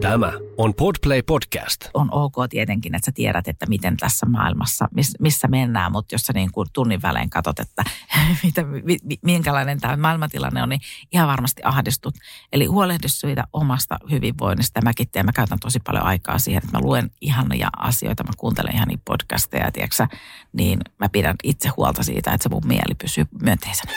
Tämä on Podplay Podcast. on ok tietenkin, että sä tiedät, että miten tässä maailmassa, miss, missä mennään, mutta jos sä niin kuin tunnin välein katsot, että mitä, mi, mi- minkälainen tämä maailmantilanne on, niin ihan varmasti ahdistut. Eli huolehdi siitä omasta hyvinvoinnista. Mäkin teen, mä käytän tosi paljon aikaa siihen, että mä luen ihania asioita, mä kuuntelen ihania podcasteja, tiedätkö, niin mä pidän itse huolta siitä, että se mun mieli pysyy myönteisenä.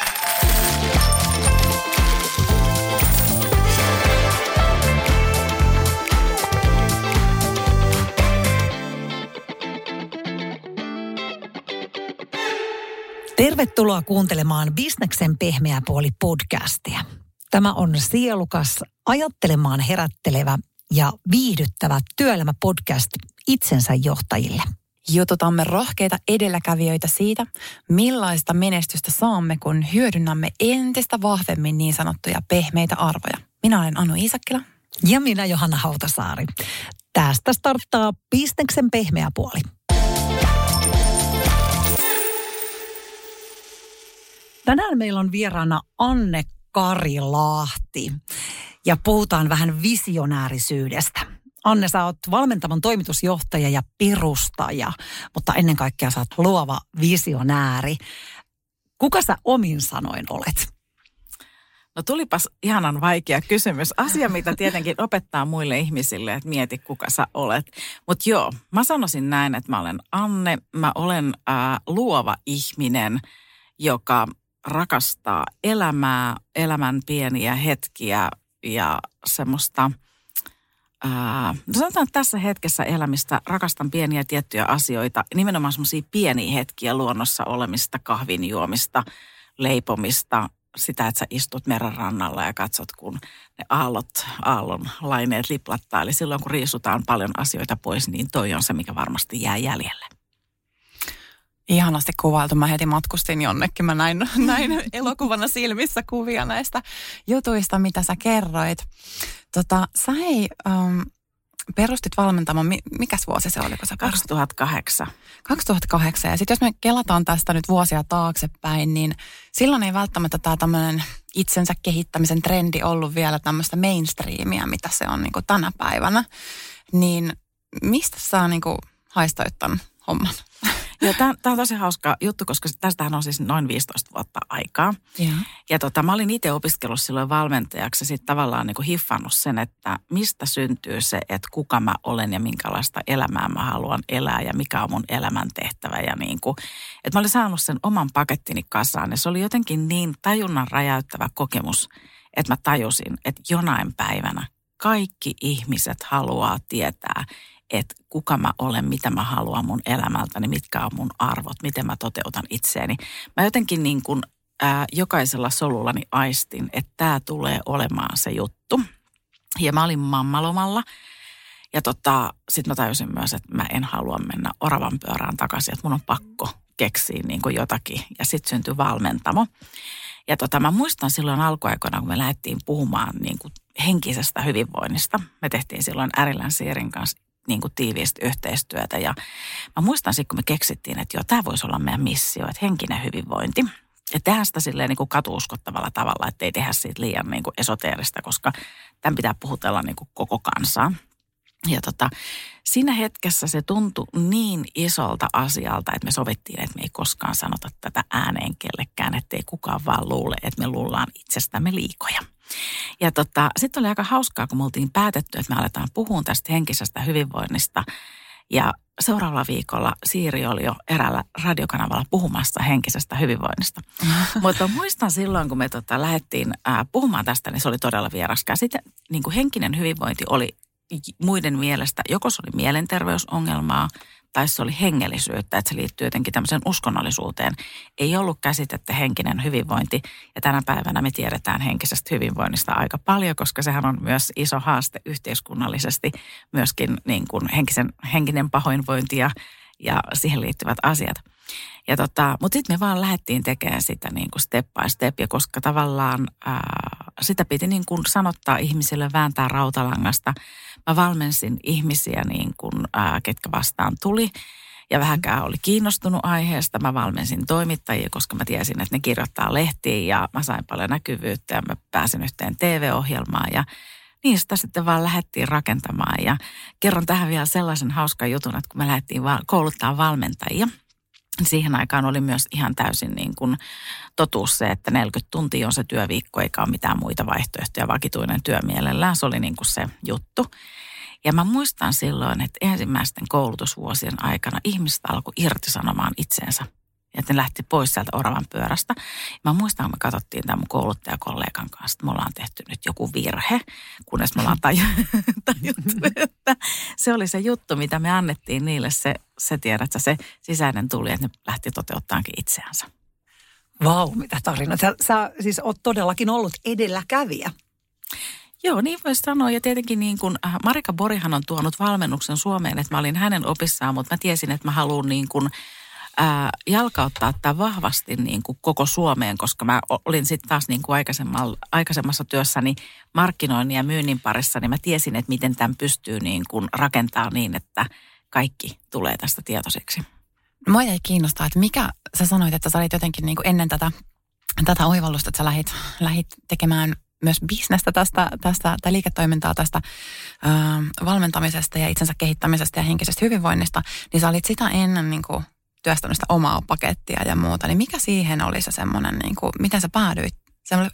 Tervetuloa kuuntelemaan Bisneksen pehmeä puoli podcastia. Tämä on sielukas, ajattelemaan herättelevä ja viihdyttävä työelämäpodcast itsensä johtajille. Jututamme rohkeita edelläkävijöitä siitä, millaista menestystä saamme, kun hyödynnämme entistä vahvemmin niin sanottuja pehmeitä arvoja. Minä olen Anu Iisakkila. Ja minä Johanna Hautasaari. Tästä starttaa Bisneksen pehmeä puoli. Tänään meillä on vieraana Anne Karilahti ja puhutaan vähän visionäärisyydestä. Anne, sä oot valmentavan toimitusjohtaja ja perustaja, mutta ennen kaikkea sä oot luova visionääri. Kuka sä omin sanoin olet? No tulipas ihanan vaikea kysymys. Asia, mitä tietenkin opettaa muille ihmisille, että mieti kuka sä olet. Mutta joo, mä sanoisin näin, että mä olen Anne. Mä olen äh, luova ihminen, joka rakastaa elämää, elämän pieniä hetkiä ja semmoista... Ää, no sanotaan, että tässä hetkessä elämistä rakastan pieniä tiettyjä asioita, nimenomaan semmoisia pieniä hetkiä luonnossa olemista, kahvin juomista, leipomista, sitä, että sä istut meren rannalla ja katsot, kun ne aallot, aallon laineet liplattaa. Eli silloin, kun riisutaan paljon asioita pois, niin toi on se, mikä varmasti jää jäljelle. Ihanasti kuvailtu. Mä heti matkustin jonnekin. Mä näin, näin elokuvana silmissä kuvia näistä jutuista, mitä sä kerroit. Tota, sä ei um, perustit valmentamon, mi- mikäs vuosi se oli, kun sä perustit? 2008. 2008. Ja sitten jos me kelataan tästä nyt vuosia taaksepäin, niin silloin ei välttämättä tämä tämmöinen itsensä kehittämisen trendi ollut vielä tämmöistä mainstreamia, mitä se on niin tänä päivänä. Niin mistä sä niin haistoit tämän homman? Ja tämä on tosi hauska juttu, koska tästähän on siis noin 15 vuotta aikaa. Ja. Ja tota, mä olin itse opiskellut silloin valmentajaksi ja sitten tavallaan niin kuin hiffannut sen, että mistä syntyy se, että kuka mä olen ja minkälaista elämää mä haluan elää ja mikä on mun elämän tehtävä. Ja niin kuin, että mä olin saanut sen oman pakettini kasaan ja se oli jotenkin niin tajunnan räjäyttävä kokemus, että mä tajusin, että jonain päivänä kaikki ihmiset haluaa tietää, että kuka mä olen, mitä mä haluan mun elämältäni, mitkä on mun arvot, miten mä toteutan itseäni. Mä jotenkin niin kuin, ää, jokaisella solullani aistin, että tämä tulee olemaan se juttu. Ja mä olin mammalomalla. Ja tota, sitten mä tajusin myös, että mä en halua mennä oravan pyörään takaisin, että mun on pakko keksiä niin kuin jotakin. Ja sitten syntyi valmentamo. Ja tota, mä muistan silloin alkuaikoina, kun me lähdettiin puhumaan niin kuin henkisestä hyvinvoinnista. Me tehtiin silloin Ärilän Siirin kanssa niin kuin tiiviisti yhteistyötä. Ja mä muistan sitten, kun me keksittiin, että joo, tämä voisi olla meidän missio, että henkinen hyvinvointi. Ja tehdään sitä silleen niin kuin katuuskottavalla tavalla, että ei tehdä siitä liian niin kuin esoteerista, koska tämän pitää puhutella niin kuin koko kansaa. Ja tota, siinä hetkessä se tuntui niin isolta asialta, että me sovittiin, että me ei koskaan sanota tätä ääneen kellekään, ettei kukaan vaan luule, että me luullaan itsestämme liikoja. Ja tota, sitten oli aika hauskaa, kun me oltiin päätetty, että me aletaan puhua tästä henkisestä hyvinvoinnista. Ja seuraavalla viikolla Siiri oli jo eräällä radiokanavalla puhumassa henkisestä hyvinvoinnista. Mutta muistan silloin, kun me tota, lähdettiin ää, puhumaan tästä, niin se oli todella vieras käsite. Niin kuin henkinen hyvinvointi oli muiden mielestä, joko se oli mielenterveysongelmaa tai se oli hengellisyyttä, että se liittyy jotenkin tämmöiseen uskonnollisuuteen. Ei ollut käsitettä henkinen hyvinvointi ja tänä päivänä me tiedetään henkisestä hyvinvoinnista aika paljon, koska sehän on myös iso haaste yhteiskunnallisesti myöskin niin kuin henkisen, henkinen pahoinvointi ja, ja siihen liittyvät asiat. Ja tota, mutta sitten me vaan lähdettiin tekemään sitä niin kuin step by step, ja koska tavallaan ää, sitä piti niin kuin sanottaa ihmisille, vääntää rautalangasta. Mä valmensin ihmisiä, niin kuin, ää, ketkä vastaan tuli, ja vähänkään oli kiinnostunut aiheesta. Mä valmensin toimittajia, koska mä tiesin, että ne kirjoittaa lehtiin, ja mä sain paljon näkyvyyttä, ja mä pääsin yhteen TV-ohjelmaan, ja niistä sitten vaan lähdettiin rakentamaan. Ja kerron tähän vielä sellaisen hauskan jutun, että kun me lähdettiin kouluttaa valmentajia – siihen aikaan oli myös ihan täysin niin kuin totuus se, että 40 tuntia on se työviikko, eikä ole mitään muita vaihtoehtoja, vakituinen työ mielellään. Se oli niin kuin se juttu. Ja mä muistan silloin, että ensimmäisten koulutusvuosien aikana ihmiset alkoi irtisanomaan itseensä että ne lähti pois sieltä oravan pyörästä. Mä muistan, kun me katsottiin tämän mun kouluttajakollegan kanssa, että me ollaan tehty nyt joku virhe, kunnes me ollaan tajuttu, että se oli se juttu, mitä me annettiin niille, se, se tiedät, se sisäinen tuli, että ne lähti toteuttaankin itseänsä. Vau, mitä tarina. Sä, sä siis oot todellakin ollut edelläkävijä. Joo, niin voisi sanoa. Ja tietenkin niin kuin äh, Marika Borihan on tuonut valmennuksen Suomeen, että mä olin hänen opissaan, mutta mä tiesin, että mä haluan niin kuin – ää, jalkauttaa tämä vahvasti niin kuin koko Suomeen, koska mä olin sitten taas niin kuin aikaisemmassa työssäni markkinoinnin ja myynnin parissa, niin mä tiesin, että miten tämän pystyy niin kuin rakentaa niin, että kaikki tulee tästä tietoiseksi. Mua jäi kiinnostaa, että mikä, sä sanoit, että sä olit jotenkin niin kuin ennen tätä, tätä oivallusta, että sä lähit, lähit tekemään myös bisnestä tästä, tästä tai liiketoimintaa tästä ö, valmentamisesta ja itsensä kehittämisestä ja henkisestä hyvinvoinnista, niin sä olit sitä ennen niin kuin työstänyt sitä omaa pakettia ja muuta, niin mikä siihen oli se semmoinen, niin kuin, miten sä päädyit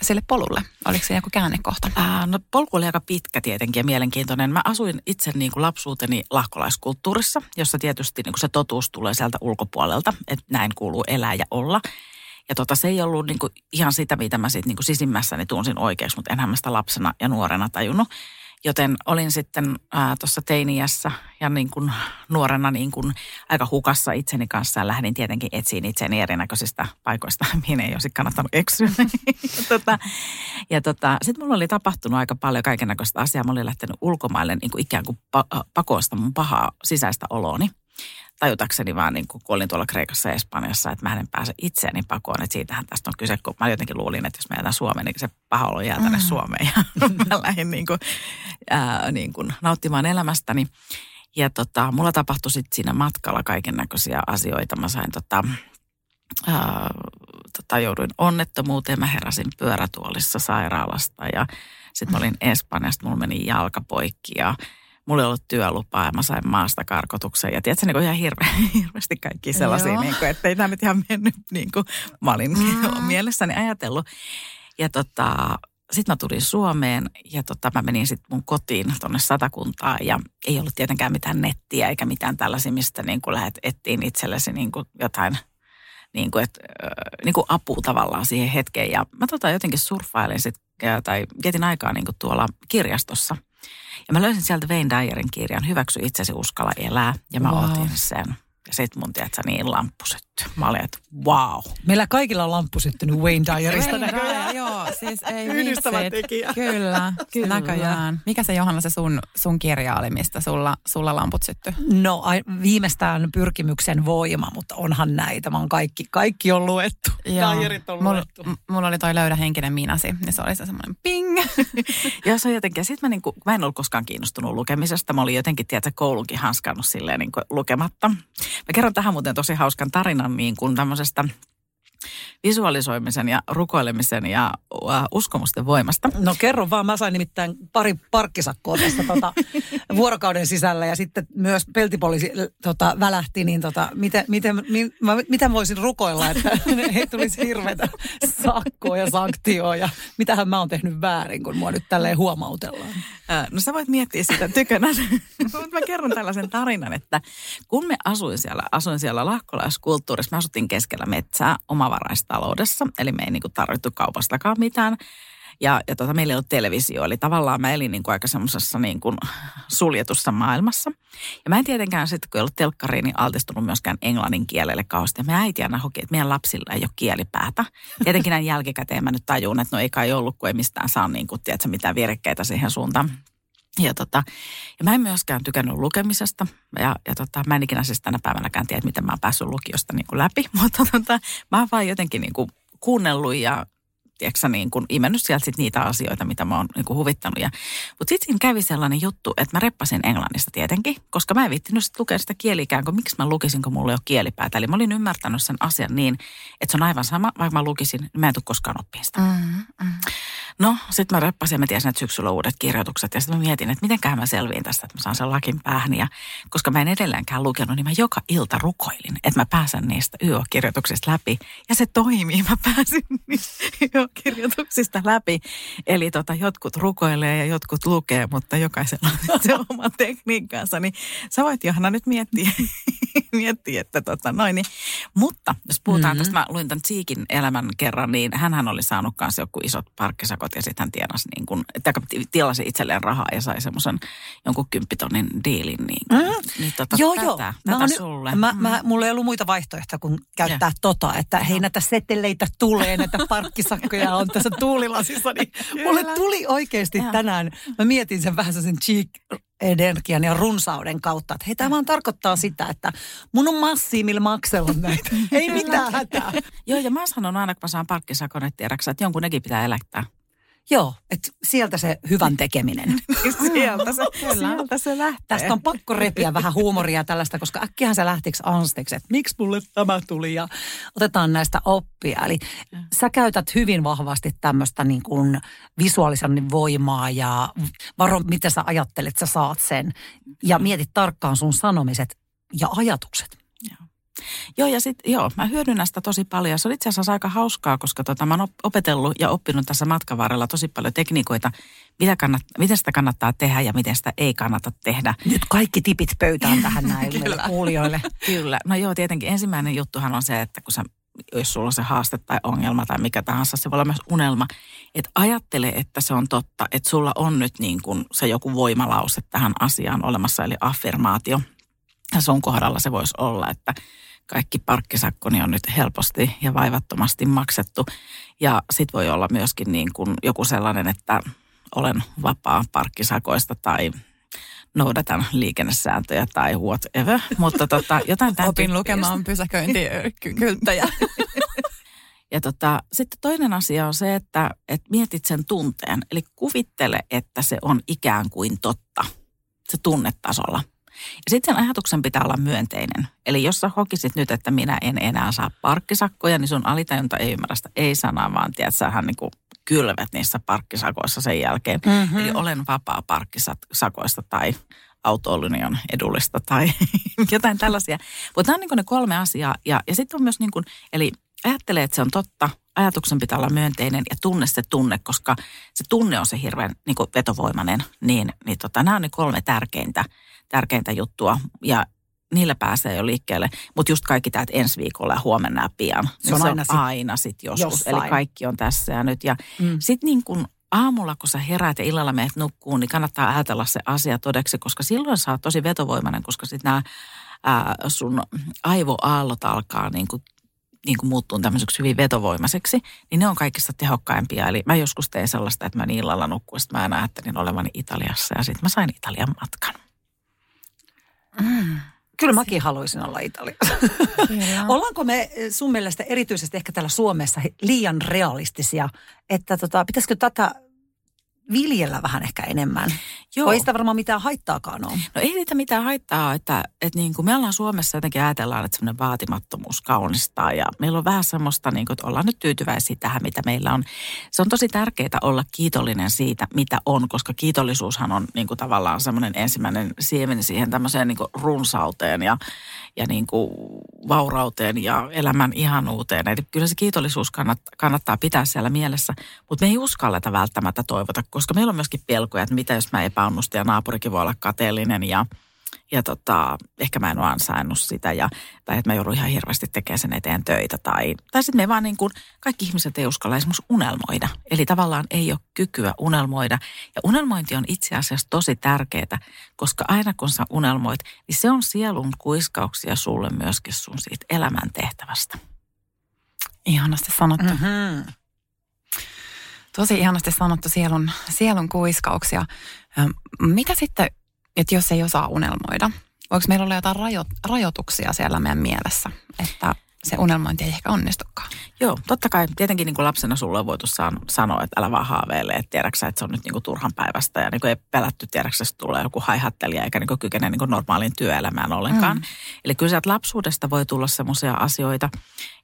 sille polulle? Oliko se joku käännekohta? Ää, no polku oli aika pitkä tietenkin ja mielenkiintoinen. Mä asuin itse niin kuin lapsuuteni lahkolaiskulttuurissa, jossa tietysti niin kuin se totuus tulee sieltä ulkopuolelta, että näin kuuluu elää ja olla. Ja tota, se ei ollut niin kuin ihan sitä, mitä mä sitten niin sisimmässäni tunsin oikeaksi, mutta enhän mä sitä lapsena ja nuorena tajunnut. Joten olin sitten tuossa teiniässä ja niin kuin nuorena niin kuin aika hukassa itseni kanssa ja lähdin tietenkin etsiin itseni erinäköisistä paikoista, mihin ei olisi kannattanut eksyä. ja tota, ja tota, sitten mulla oli tapahtunut aika paljon kaiken näköistä asiaa. Mä olin lähtenyt ulkomaille niin kuin ikään kuin pakosta mun pahaa sisäistä olooni tajutakseni vaan, niin kun olin tuolla Kreikassa ja Espanjassa, että mä en pääse itseäni pakoon. Että siitähän tästä on kyse, kun mä jotenkin luulin, että jos mä jätän Suomeen, niin se paha olo jää tänne mm. Suomeen. Ja mä lähdin niin kuin, ää, niin kuin nauttimaan elämästäni. Ja tota, mulla tapahtui sitten siinä matkalla kaiken näköisiä asioita. Mä sain tota, ää, tota, jouduin onnettomuuteen. Mä heräsin pyörätuolissa sairaalasta ja sitten mä olin Espanjasta, mulla meni jalka poikki ja mulla ei ollut työlupaa ja mä sain maasta karkotuksen. Ja tiedätkö, niin ihan hirve, hirveästi kaikki sellaisia, niin kuin, että ei tämä nyt ihan mennyt niin kuin mä olin mm. mielessäni ajatellut. Ja tota, sitten mä tulin Suomeen ja tota, mä menin sitten mun kotiin tuonne satakuntaan ja ei ollut tietenkään mitään nettiä eikä mitään tällaisia, mistä niin kuin lähdet ettiin itsellesi niin kuin jotain niin kuin, et, niin kuin apua tavallaan siihen hetkeen. Ja mä tota jotenkin surffailin sit, tai vietin aikaa niin kuin tuolla kirjastossa – ja mä löysin sieltä Wayne Dyerin kirjan Hyväksy itsesi, uskalla elää. Ja mä wow. otin sen. Ja sit mun tiedätkö, niin lamppu syttyi. Mä olin, että wow. Meillä kaikilla on lamppu syttynyt Wayne Dyerista näköjään. Joo, siis ei Yhdistävä tekijä. Kyllä, kyllä. Näköjään. Mikä se Johanna se sun, sun kirja oli, mistä sulla, sulla lamput syttyi? No ai, viimeistään pyrkimyksen voima, mutta onhan näitä. Mä oon kaikki, kaikki on luettu. Dyerit on luettu. Mulla, mulla oli toi löydä henkinen minasi, niin se oli se semmoinen ping. ja se on jotenkin, sit mä, niinku, mä en ollut koskaan kiinnostunut lukemisesta. Mä olin jotenkin, tiedätkö, koulunkin hanskannut silleen niin lukematta. Mä kerron tähän muuten tosi hauskan tarinan niin kuin tämmöisestä visualisoimisen ja rukoilemisen ja uh, uskomusten voimasta. No kerro vaan, mä sain nimittäin pari parkkisakkoa tässä tota, vuorokauden sisällä ja sitten myös peltipoliisi tota, välähti, niin tota, miten, miten, mi, mä, miten voisin rukoilla, että ei tulisi hirveätä sakkoa ja sanktioa ja mitähän mä oon tehnyt väärin, kun mua nyt tälleen huomautellaan. No sä voit miettiä sitä tykönä, mutta mä kerron tällaisen tarinan, että kun me asuin siellä, asuin siellä lahkolaiskulttuurissa, me asuttiin keskellä metsää omavaraistaloudessa, eli me ei niinku tarvittu kaupastakaan mitään. Ja, ja tota, meillä ei ollut televisio, eli tavallaan mä elin niin kuin aika semmoisessa niin kuin suljetussa maailmassa. Ja mä en tietenkään sitten, kun ei ollut telkkariin, niin altistunut myöskään englannin kielelle kauheasti. Me äiti aina hoki, että meidän lapsilla ei ole kielipäätä. Tietenkin näin jälkikäteen mä nyt tajun, että no ei kai ollut, kun ei mistään saa niin kuin, tiedätkö, mitään vierekkeitä siihen suuntaan. Ja, tota, ja mä en myöskään tykännyt lukemisesta. Ja, ja tota, mä en ikinä siis tänä päivänäkään tiedä, miten mä oon päässyt lukiosta niin kuin läpi. Mutta tota, mä oon vaan jotenkin niin kuin kuunnellut ja tiedätkö, niin kuin imennyt sieltä sit niitä asioita, mitä mä oon niin kuin huvittanut. Ja, mutta sitten siinä kävi sellainen juttu, että mä reppasin englannista tietenkin, koska mä en viittinyt sit lukea sitä kielikään, kun miksi mä lukisin, kun mulla ei ole kielipäätä. Eli mä olin ymmärtänyt sen asian niin, että se on aivan sama, vaikka mä lukisin, niin mä en tule koskaan oppimaan sitä. Mm, mm. No, sitten mä reppasin ja mä tiesin, että syksyllä uudet kirjoitukset. Ja sitten mä mietin, että mitenköhän mä selviin tästä, että mä saan sen lakin päähän. Ja koska mä en edelleenkään lukenut, niin mä joka ilta rukoilin, että mä pääsen niistä YÖ-kirjoituksista läpi. Ja se toimii, mä pääsin niistä YÖ-kirjoituksista läpi. Eli tota, jotkut rukoilee ja jotkut lukee, mutta jokaisella on se oma tekniikkansa. Niin sä voit Johanna nyt miettiä, miettiä että tota noin. Niin. Mutta jos puhutaan mm-hmm. tästä, mä luin tämän Tsiikin elämän kerran, niin hän oli saanut kanssa joku isot parkkisakot ja sitten hän tienasi niin että tilasi itselleen rahaa ja sai semmoisen jonkun kymppitonnin diilin. Niin, mm. niin tota, joo, tätä, joo. Tätä Mä oon- sulle. Mä, mä, mulla ei ollut muita vaihtoehtoja kuin käyttää Joo. tota, että hei näitä seteleitä tulee, näitä parkkisakkoja on tässä tuulilasissa. Niin mulle tuli oikeasti Joo. tänään, mä mietin sen vähän sen cheek energian ja runsauden kautta, että hei tämä vaan tarkoittaa sitä, että mun on massiimilla maksella näitä. Ei mitään hätää. Joo, ja mä sanon aina, kun mä saan parkkisakon, että tiedäksä, että jonkun nekin pitää elättää. Joo, että sieltä se hyvän tekeminen. sieltä, se, sieltä se lähtee. Tästä on pakko repiä vähän huumoria tällaista, koska äkkiähän se lähtiksi anstiksi, että miksi mulle tämä tuli ja otetaan näistä oppia. Eli sä käytät hyvin vahvasti tämmöistä niin kuin visuaalisen voimaa ja varo, mitä sä ajattelet, sä saat sen. Ja mietit tarkkaan sun sanomiset ja ajatukset. Joo, ja sitten joo, mä hyödynnän sitä tosi paljon. Se on itse asiassa aika hauskaa, koska tota, mä oon op- opetellut ja oppinut tässä matkan varrella tosi paljon tekniikoita, mitä kannat, miten sitä kannattaa tehdä ja miten sitä ei kannata tehdä. Nyt kaikki tipit pöytään tähän näille Kyllä. kuulijoille. Kyllä. No joo, tietenkin ensimmäinen juttuhan on se, että kun sä, jos sulla on se haaste tai ongelma tai mikä tahansa, se voi olla myös unelma, että ajattele, että se on totta, että sulla on nyt niin kuin se joku voimalause tähän asiaan olemassa, eli affirmaatio. Ja sun kohdalla se voisi olla, että kaikki parkkisakkoni on nyt helposti ja vaivattomasti maksettu. Ja sit voi olla myöskin niin kuin joku sellainen, että olen vapaa parkkisakoista tai noudatan liikennesääntöjä tai whatever. Mutta tota, jotain tämän Opin lukemaan pysäköintikylttäjä. Ja tota, sitten toinen asia on se, että, että mietit sen tunteen. Eli kuvittele, että se on ikään kuin totta, se tunnetasolla. Ja sitten sen ajatuksen pitää olla myönteinen. Eli jos sä hokisit nyt, että minä en enää saa parkkisakkoja, niin sun alitajunta ei ymmärrä sitä ei sanaa, vaan tiedät, sähän niin kuin kylvet niissä parkkisakoissa sen jälkeen. Mm-hmm. Eli olen vapaa parkkisakoista tai autoiluni on edullista tai jotain tällaisia. Mutta nämä on niin ne kolme asiaa. Ja, ja sitten on myös niin kuin, eli ajattelee, että se on totta, ajatuksen pitää olla myönteinen ja tunne se tunne, koska se tunne on se hirveän niin kuin vetovoimainen. Niin, niin tota, nämä on ne kolme tärkeintä, tärkeintä juttua ja niillä pääsee jo liikkeelle. Mutta just kaikki tämä, että ensi viikolla ja huomenna ja pian. Se on niin aina sit aina sit joskus. jossain. Eli kaikki on tässä ja nyt. Ja Mm. sitten niin kun aamulla, kun sä heräät ja illalla menet nukkuun, niin kannattaa ajatella se asia todeksi, koska silloin sä oot tosi vetovoimainen, koska sitten nämä sun aivoaallot alkaa niin kuin niin kuin muuttuu tämmöiseksi hyvin vetovoimaiseksi, niin ne on kaikista tehokkaimpia. Eli mä joskus tein sellaista, että mä niin illalla nukkuin, että mä aina ajattelin olevani Italiassa ja sitten mä sain Italian matkan. Kyllä mäkin haluaisin olla Italiassa. Ollaanko me eh, sun mielestä erityisesti ehkä täällä Suomessa liian realistisia, että tota, pitäisikö tätä viljellä vähän ehkä enemmän? Joo. Ei sitä varmaan mitään haittaakaan ole. No ei niitä mitään haittaa, että, että niin kuin me ollaan Suomessa jotenkin ajatellaan, että semmoinen vaatimattomuus kaunistaa ja meillä on vähän semmoista, niin kuin, että ollaan nyt tyytyväisiä tähän, mitä meillä on. Se on tosi tärkeää olla kiitollinen siitä, mitä on, koska kiitollisuushan on niin kuin tavallaan semmoinen ensimmäinen siemen siihen tämmöiseen niin kuin runsauteen ja, ja niin kuin vaurauteen ja elämän ihanuuteen. Eli kyllä se kiitollisuus kannattaa, kannattaa pitää siellä mielessä, mutta me ei uskalleta välttämättä toivota, koska meillä on myöskin pelkoja, että mitä jos mä epäonnistun ja naapurikin voi olla kateellinen ja ja tota, ehkä mä en ole ansainnut sitä ja, tai että mä joudun ihan hirveästi tekemään sen eteen töitä. Tai, tai sitten me vaan niin kuin, kaikki ihmiset ei uskalla esimerkiksi unelmoida. Eli tavallaan ei ole kykyä unelmoida. Ja unelmointi on itse asiassa tosi tärkeää, koska aina kun sä unelmoit, niin se on sielun kuiskauksia sulle myöskin sun siitä elämäntehtävästä. Ihanasti sanottu. Mm-hmm. Tosi ihanasti sanottu sielun, sielun kuiskauksia. Mitä sitten, että jos ei osaa unelmoida? Voiko meillä olla jotain rajo, rajoituksia siellä meidän mielessä, että se unelmointi ei ehkä onnistukaan? Joo, totta kai tietenkin niin kuin lapsena sulle on voitu sanoa, että älä vaan haaveile, että tiedäksä, että se on nyt niin kuin turhan päivästä ja niin kuin ei pelätty tiedäksä, että tulee joku haihattelija eikä niin kuin kykene niin kuin normaaliin työelämään ollenkaan. Mm. Eli kyllä sieltä lapsuudesta voi tulla semmoisia asioita.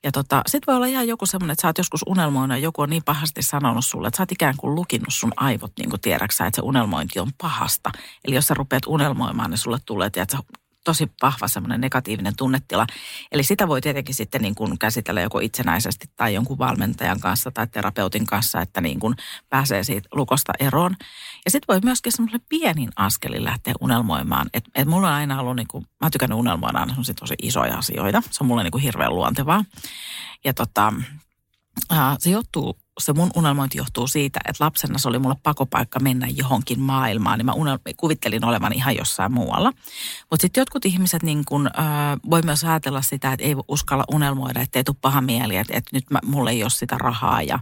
Ja tota, sitten voi olla ihan joku semmoinen, että sä oot joskus unelmoinut ja joku on niin pahasti sanonut sulle, että sä oot ikään kuin lukinnut sun aivot niin kuin tiedäksä, että se unelmointi on pahasta. Eli jos sä rupeat unelmoimaan, niin sulle tulee, että tosi vahva semmoinen negatiivinen tunnetila. Eli sitä voi tietenkin sitten niin kuin käsitellä joko itsenäisesti tai jonkun valmentajan kanssa tai terapeutin kanssa, että niin kuin pääsee siitä lukosta eroon. Ja sitten voi myöskin semmoinen pienin askelin lähteä unelmoimaan. Että et mulla on aina ollut, niin kuin, mä tykkään unelmoida aina tosi isoja asioita. Se on mulle niin kuin hirveän luontevaa. Ja tota, se johtuu se mun unelmointi johtuu siitä, että lapsena se oli mulle pakopaikka mennä johonkin maailmaan, niin mä unel, kuvittelin olevan ihan jossain muualla. Mutta sitten jotkut ihmiset niin kun, äh, voi myös ajatella sitä, että ei uskalla unelmoida, että ei tule paha mieli, että, että nyt mä, mulla ei ole sitä rahaa ja,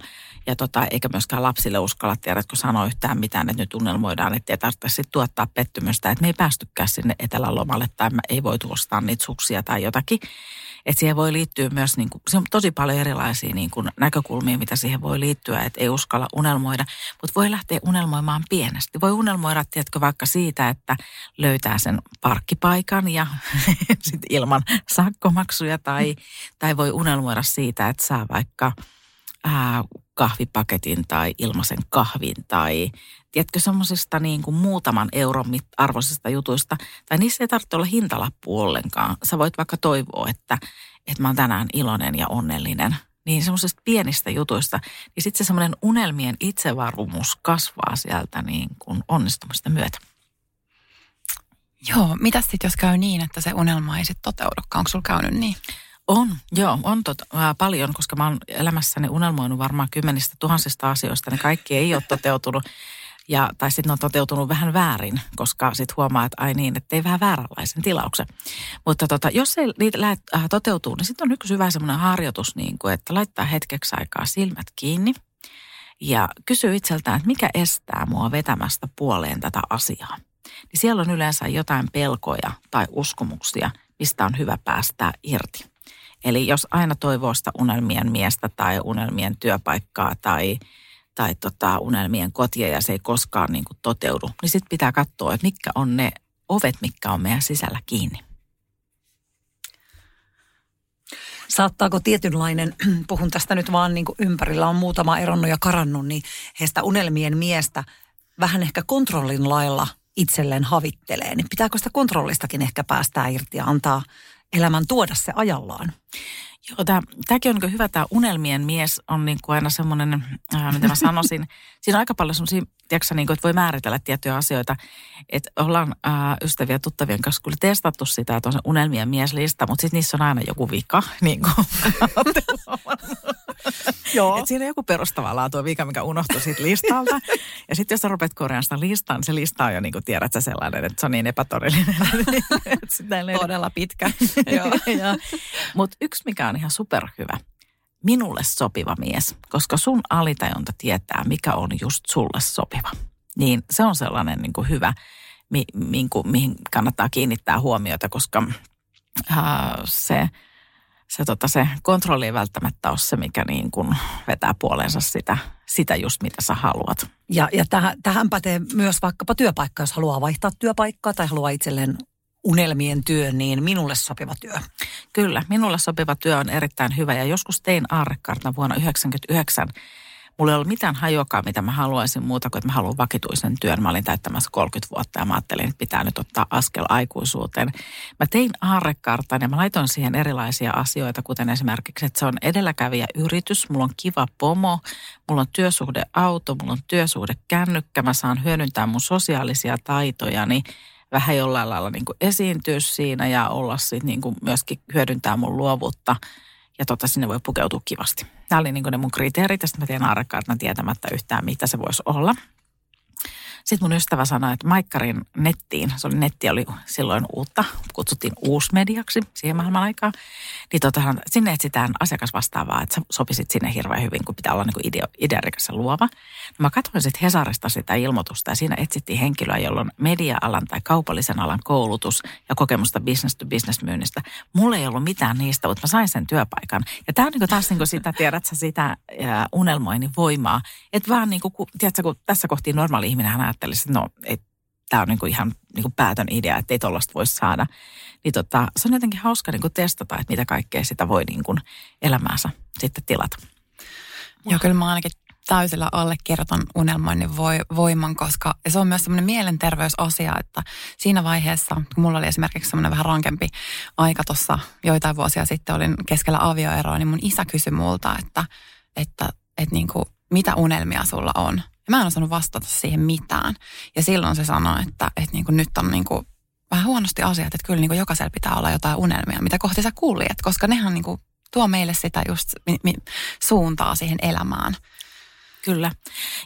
ja tota, eikä myöskään lapsille uskalla, tiedätkö, sanoa yhtään mitään, että nyt unelmoidaan, että ei tarvitse tuottaa pettymystä, että me ei päästykään sinne etelälomalle tai mä ei voi ostaa niitä suksia tai jotakin. Että siihen voi liittyä myös, niin kuin, se on tosi paljon erilaisia niin kuin näkökulmia, mitä siihen voi liittyä, että ei uskalla unelmoida. Mutta voi lähteä unelmoimaan pienesti. Voi unelmoida, tiedätkö, vaikka siitä, että löytää sen parkkipaikan ja sit ilman sakkomaksuja. Tai, tai voi unelmoida siitä, että saa vaikka ää, kahvipaketin tai ilmaisen kahvin tai tiedätkö semmoisista niin kuin muutaman euron arvoisista jutuista. Tai niissä ei tarvitse olla hintalappu ollenkaan. Sä voit vaikka toivoa, että, että mä oon tänään iloinen ja onnellinen. Niin semmoisista pienistä jutuista, niin sitten se semmoinen unelmien itsevarmuus kasvaa sieltä niin kuin onnistumista myötä. Joo, mitä sitten jos käy niin, että se unelma ei sitten toteudukaan? Onko sulla käynyt niin? On, joo, on tot, ää, paljon, koska mä oon elämässäni unelmoinut varmaan kymmenistä tuhansista asioista. Ne kaikki ei ole toteutunut. Ja, tai sitten on toteutunut vähän väärin, koska sitten huomaa, että ai niin, että tei vähän vääränlaisen tilauksen. Mutta tota, jos ei lähet, äh, toteutuu, niin sitten on yksi hyvä semmoinen harjoitus, niin kuin, että laittaa hetkeksi aikaa silmät kiinni ja kysyy itseltään, että mikä estää mua vetämästä puoleen tätä asiaa. Niin siellä on yleensä jotain pelkoja tai uskomuksia, mistä on hyvä päästää irti. Eli jos aina toivoo sitä unelmien miestä tai unelmien työpaikkaa tai, tai tota, unelmien kotia ja se ei koskaan niin kuin toteudu, niin sitten pitää katsoa, että mitkä on ne ovet, mitkä on meidän sisällä kiinni. Saattaako tietynlainen, puhun tästä nyt vaan niin kuin ympärillä on muutama eronnut ja karannut, niin heistä unelmien miestä vähän ehkä kontrollin lailla itselleen havittelee, niin pitääkö sitä kontrollistakin ehkä päästää irti ja antaa elämän tuoda se ajallaan. Joo, tämäkin on niin hyvä. Tämä unelmien mies on niin kuin aina semmoinen, äh, mitä mä sanoisin. Siinä on aika paljon semmoisia, tiedätkö, niin kuin, että voi määritellä tiettyjä asioita. Että ollaan äh, ystäviä tuttavien kanssa kyllä testattu sitä, että on se unelmien mieslista, mutta sitten niissä on aina joku vika. Niin kuin, Joo. Et siinä on joku perustava laatu vika, mikä unohtuu siitä listalta. ja sitten jos sä rupeat korjaamaan sitä listaa, niin se lista on jo niin kuin tiedät sä sellainen, että se on niin epätodellinen. Todella pitkä. Mutta yksi, mikä on ihan superhyvä, minulle sopiva mies, koska sun alitajunta tietää, mikä on just sulle sopiva. Niin se on sellainen niin kuin hyvä, mi, mi, mihin kannattaa kiinnittää huomiota, koska äh, se – se, tota, se kontrolli ei välttämättä ole se, mikä niin kuin vetää puoleensa sitä, sitä just, mitä sä haluat. Ja, ja tähän, tähän pätee myös vaikkapa työpaikka, jos haluaa vaihtaa työpaikkaa tai haluaa itselleen unelmien työ, niin minulle sopiva työ. Kyllä, minulle sopiva työ on erittäin hyvä ja joskus tein aarrekartan vuonna 1999 Mulla ei ollut mitään hajokaa, mitä mä haluaisin muuta kuin, että mä haluan vakituisen työn. Mä olin täyttämässä 30 vuotta ja mä ajattelin, että pitää nyt ottaa askel aikuisuuteen. Mä tein aarrekartan ja mä laitoin siihen erilaisia asioita, kuten esimerkiksi, että se on edelläkävijä yritys, mulla on kiva pomo, mulla on työsuhdeauto, mulla on työsuhde kännykkä, mä saan hyödyntää mun sosiaalisia taitojani, vähän jollain lailla niin kuin esiintyä siinä ja olla sitten niin kuin myöskin hyödyntää mun luovuutta. Ja tota, sinne voi pukeutua kivasti. Nämä oli niin kuin ne mun kriteerit ja sitten mä teen aarekkaartana tietämättä yhtään, mitä se voisi olla. Sitten mun ystävä sanoi, että Maikkarin nettiin, se oli netti oli silloin uutta, kutsuttiin uusmediaksi siihen maailman aikaan, niin tota, sinne etsitään asiakasvastaavaa, että sä sopisit sinne hirveän hyvin, kun pitää olla niin idea, idearikas ja luova. No mä katsoin sitten Hesarista sitä ilmoitusta ja siinä etsittiin henkilöä, jolla on media-alan tai kaupallisen alan koulutus ja kokemusta business to business myynnistä. Mulla ei ollut mitään niistä, mutta mä sain sen työpaikan. Ja tämä on niin taas niin sitä, tiedät sä, sitä unelmoinnin voimaa. Että vaan niin kuin, tiedätkö, kun tässä kohti normaali ihminen ajattelisi, että no, tämä on niin kuin ihan niin kuin päätön idea, että ei tuollaista voisi saada. Niin tota, se on jotenkin hauska niin kuin testata, että mitä kaikkea sitä voi niin kuin elämäänsä sitten tilata. Joo, kyllä mä ainakin täysillä allekirjoitan unelmoinnin voiman, koska se on myös semmoinen mielenterveysasia, että siinä vaiheessa, kun mulla oli esimerkiksi semmoinen vähän rankempi aika tuossa joitain vuosia sitten, olin keskellä avioeroa, niin mun isä kysyi multa, että, että, että niin kuin, mitä unelmia sulla on. Mä en osannut vastata siihen mitään. Ja silloin se sanoi, että, että niin kuin nyt on niin kuin vähän huonosti asiat, että kyllä niin kuin jokaisella pitää olla jotain unelmia, mitä kohti sä kuljet, koska nehän niin kuin tuo meille sitä just mi, mi, suuntaa siihen elämään. Kyllä.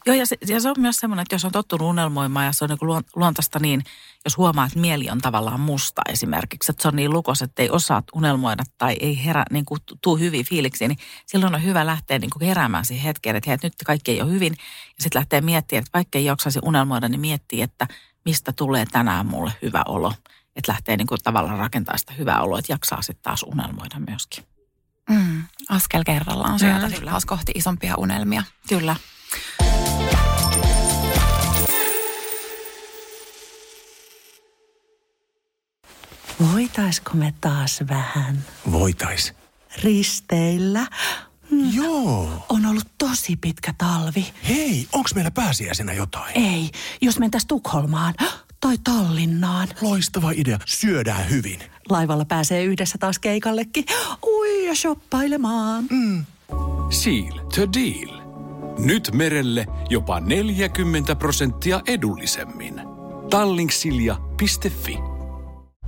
Joo, ja se, ja se on myös semmoinen, että jos on tottunut unelmoimaan ja se on niin luontaista niin, jos huomaa, että mieli on tavallaan musta esimerkiksi, että se on niin lukos, että ei osaa unelmoida tai ei herä, niin kuin tuu hyvin fiiliksi, niin silloin on hyvä lähteä niin kuin heräämään siihen hetkeen, että, hei, nyt kaikki ei ole hyvin. Ja sitten lähtee miettimään, että vaikka ei jaksaisi unelmoida, niin miettii, että mistä tulee tänään mulle hyvä olo. Että lähtee niin kuin tavallaan rakentamaan sitä hyvää oloa, että jaksaa sitten taas unelmoida myöskin. Mm, askel kerrallaan sieltä mm, taas kohti isompia unelmia. Kyllä. Voitaisko me taas vähän? Voitais. Risteillä? Mm. Joo. On ollut tosi pitkä talvi. Hei, onks meillä pääsiäisenä jotain? Ei, jos mentäis Tukholmaan tai Tallinnaan. Loistava idea. Syödään hyvin. Laivalla pääsee yhdessä taas keikallekin. Ui ja shoppailemaan. Mm. Seal to deal. Nyt merelle jopa 40 prosenttia edullisemmin. Tallingsilja.fi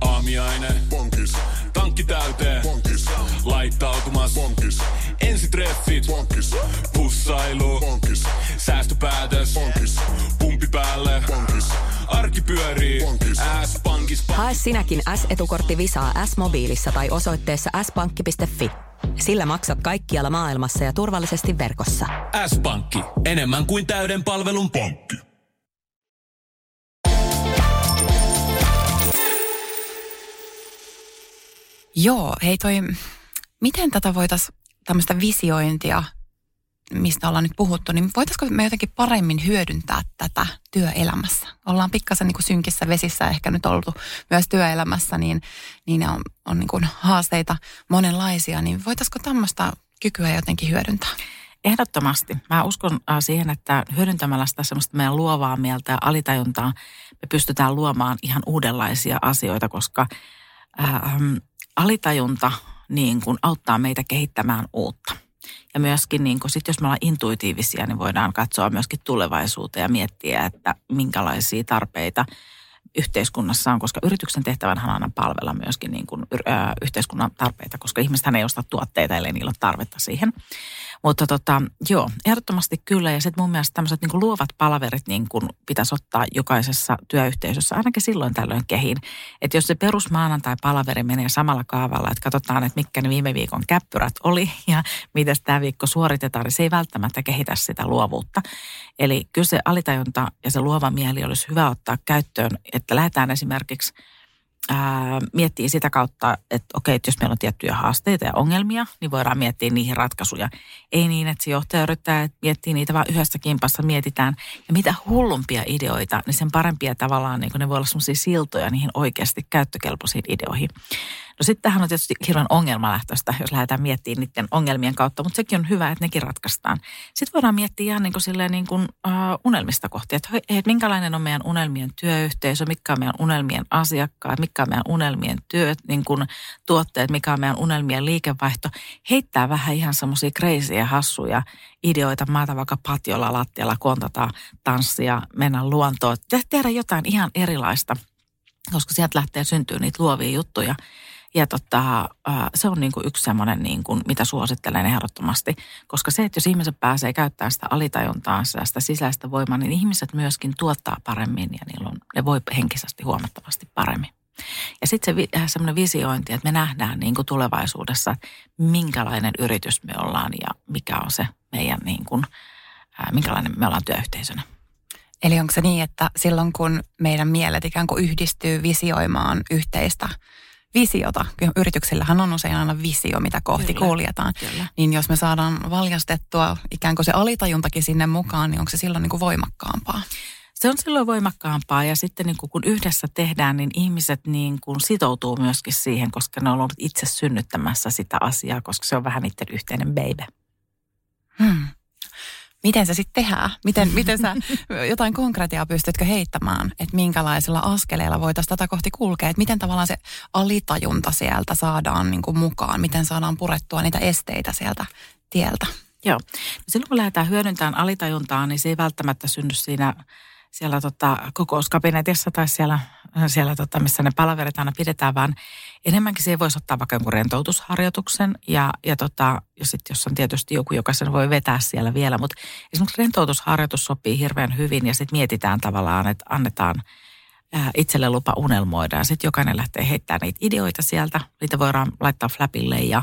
Aamiaine. Bonkis. Tankki täyteen. Bonkis. Laittautumas. Bonkis. Ensitreffit. Bonkis. Pussailu. Bonkis. Säästöpäätös. Bonkis. Pumpi päälle. Bonkis. Arki pyörii. S-pankis. Hae sinäkin S-etukortti Visaa S-mobiilissa tai osoitteessa s-pankki.fi. Sillä maksat kaikkialla maailmassa ja turvallisesti verkossa. S-pankki. Enemmän kuin täyden palvelun pankki. Joo, hei toi, miten tätä voitaisiin tämmöistä visiointia, mistä ollaan nyt puhuttu, niin voitaisiko me jotenkin paremmin hyödyntää tätä työelämässä? Ollaan pikkasen niin kuin synkissä vesissä ehkä nyt oltu myös työelämässä, niin, niin on, on niin kuin haasteita monenlaisia, niin voitaisiko tämmöistä kykyä jotenkin hyödyntää? Ehdottomasti. Mä uskon äh, siihen, että hyödyntämällä sitä semmoista meidän luovaa mieltä ja alitajuntaa me pystytään luomaan ihan uudenlaisia asioita, koska äh, alitajunta niin kuin auttaa meitä kehittämään uutta. Ja myöskin niin kuin sit, jos me ollaan intuitiivisia, niin voidaan katsoa myöskin tulevaisuuteen ja miettiä, että minkälaisia tarpeita yhteiskunnassa on, koska yrityksen tehtävänä on aina palvella myöskin niin kuin, yhteiskunnan tarpeita, koska ihmiset ei osta tuotteita, ellei niillä ole tarvetta siihen. Mutta tota, joo, ehdottomasti kyllä. Ja sitten mun mielestä tämmöiset niin luovat palaverit niin kuin pitäisi ottaa jokaisessa työyhteisössä ainakin silloin tällöin kehiin. Että jos se perusmaanantai-palaveri menee samalla kaavalla, että katsotaan, että mitkä ne viime viikon käppyrät oli ja miten tämä viikko suoritetaan, niin se ei välttämättä kehitä sitä luovuutta. Eli kyllä se alitajunta ja se luova mieli olisi hyvä ottaa käyttöön, että lähdetään esimerkiksi – ää, miettii sitä kautta, että okei, että jos meillä on tiettyjä haasteita ja ongelmia, niin voidaan miettiä niihin ratkaisuja. Ei niin, että se johtaja yrittää miettiä niitä, vaan yhdessä kimpassa mietitään. Ja mitä hullumpia ideoita, niin sen parempia tavallaan, niin ne voi olla sellaisia siltoja niihin oikeasti käyttökelpoisiin ideoihin. No sitten tähän on tietysti hirveän ongelmalähtöistä, jos lähdetään miettimään niiden ongelmien kautta, mutta sekin on hyvä, että nekin ratkaistaan. Sitten voidaan miettiä ihan niin kuin niin kuin, uh, unelmista kohti, että, että minkälainen on meidän unelmien työyhteisö, mikä on meidän unelmien asiakkaat, mikä on meidän unelmien työt, niin kuin tuotteet, mikä on meidän unelmien liikevaihto. Heittää vähän ihan semmoisia kreisiä, hassuja ideoita, maata vaikka patiolla, lattialla, kontata, tanssia, mennä luontoon, tehdä jotain ihan erilaista – koska sieltä lähtee syntyä niitä luovia juttuja. Ja tota, se on niin kuin yksi semmoinen, niin kuin, mitä suosittelen ehdottomasti. Koska se, että jos ihmiset pääsee käyttämään sitä alitajuntaa, sitä sisäistä voimaa, niin ihmiset myöskin tuottaa paremmin ja niillä on, ne voi henkisesti huomattavasti paremmin. Ja sitten se äh, semmoinen visiointi, että me nähdään niin kuin tulevaisuudessa, minkälainen yritys me ollaan ja mikä on se meidän, niin kuin, minkälainen me ollaan työyhteisönä. Eli onko se niin, että silloin kun meidän mielet ikään kuin yhdistyy visioimaan yhteistä visiota, yrityksillähän on usein aina visio, mitä kohti kyllä, kuljetaan, kyllä. niin jos me saadaan valjastettua ikään kuin se alitajuntakin sinne mukaan, niin onko se silloin niin kuin voimakkaampaa? Se on silloin voimakkaampaa ja sitten niin kuin kun yhdessä tehdään, niin ihmiset niin kuin sitoutuu myöskin siihen, koska ne on ollut itse synnyttämässä sitä asiaa, koska se on vähän niiden yhteinen baby. Hmm miten se sitten tehdään? Miten, miten sä jotain konkretiaa pystytkö heittämään, että minkälaisilla askeleilla voitaisiin tätä kohti kulkea? Että miten tavallaan se alitajunta sieltä saadaan niin kuin mukaan? Miten saadaan purettua niitä esteitä sieltä tieltä? Joo. No silloin kun lähdetään hyödyntämään alitajuntaa, niin se ei välttämättä synny siinä siellä tota, kokouskabinetissa tai siellä, siellä tota, missä ne palaverit aina pidetään, vaan enemmänkin siihen voisi ottaa vaikka jonkun rentoutusharjoituksen ja, ja, tota, ja sitten jos on tietysti joku, joka sen voi vetää siellä vielä, mutta esimerkiksi rentoutusharjoitus sopii hirveän hyvin ja sitten mietitään tavallaan, että annetaan itselle lupa unelmoida. Ja sitten jokainen lähtee heittämään niitä ideoita sieltä, niitä voidaan laittaa flapille ja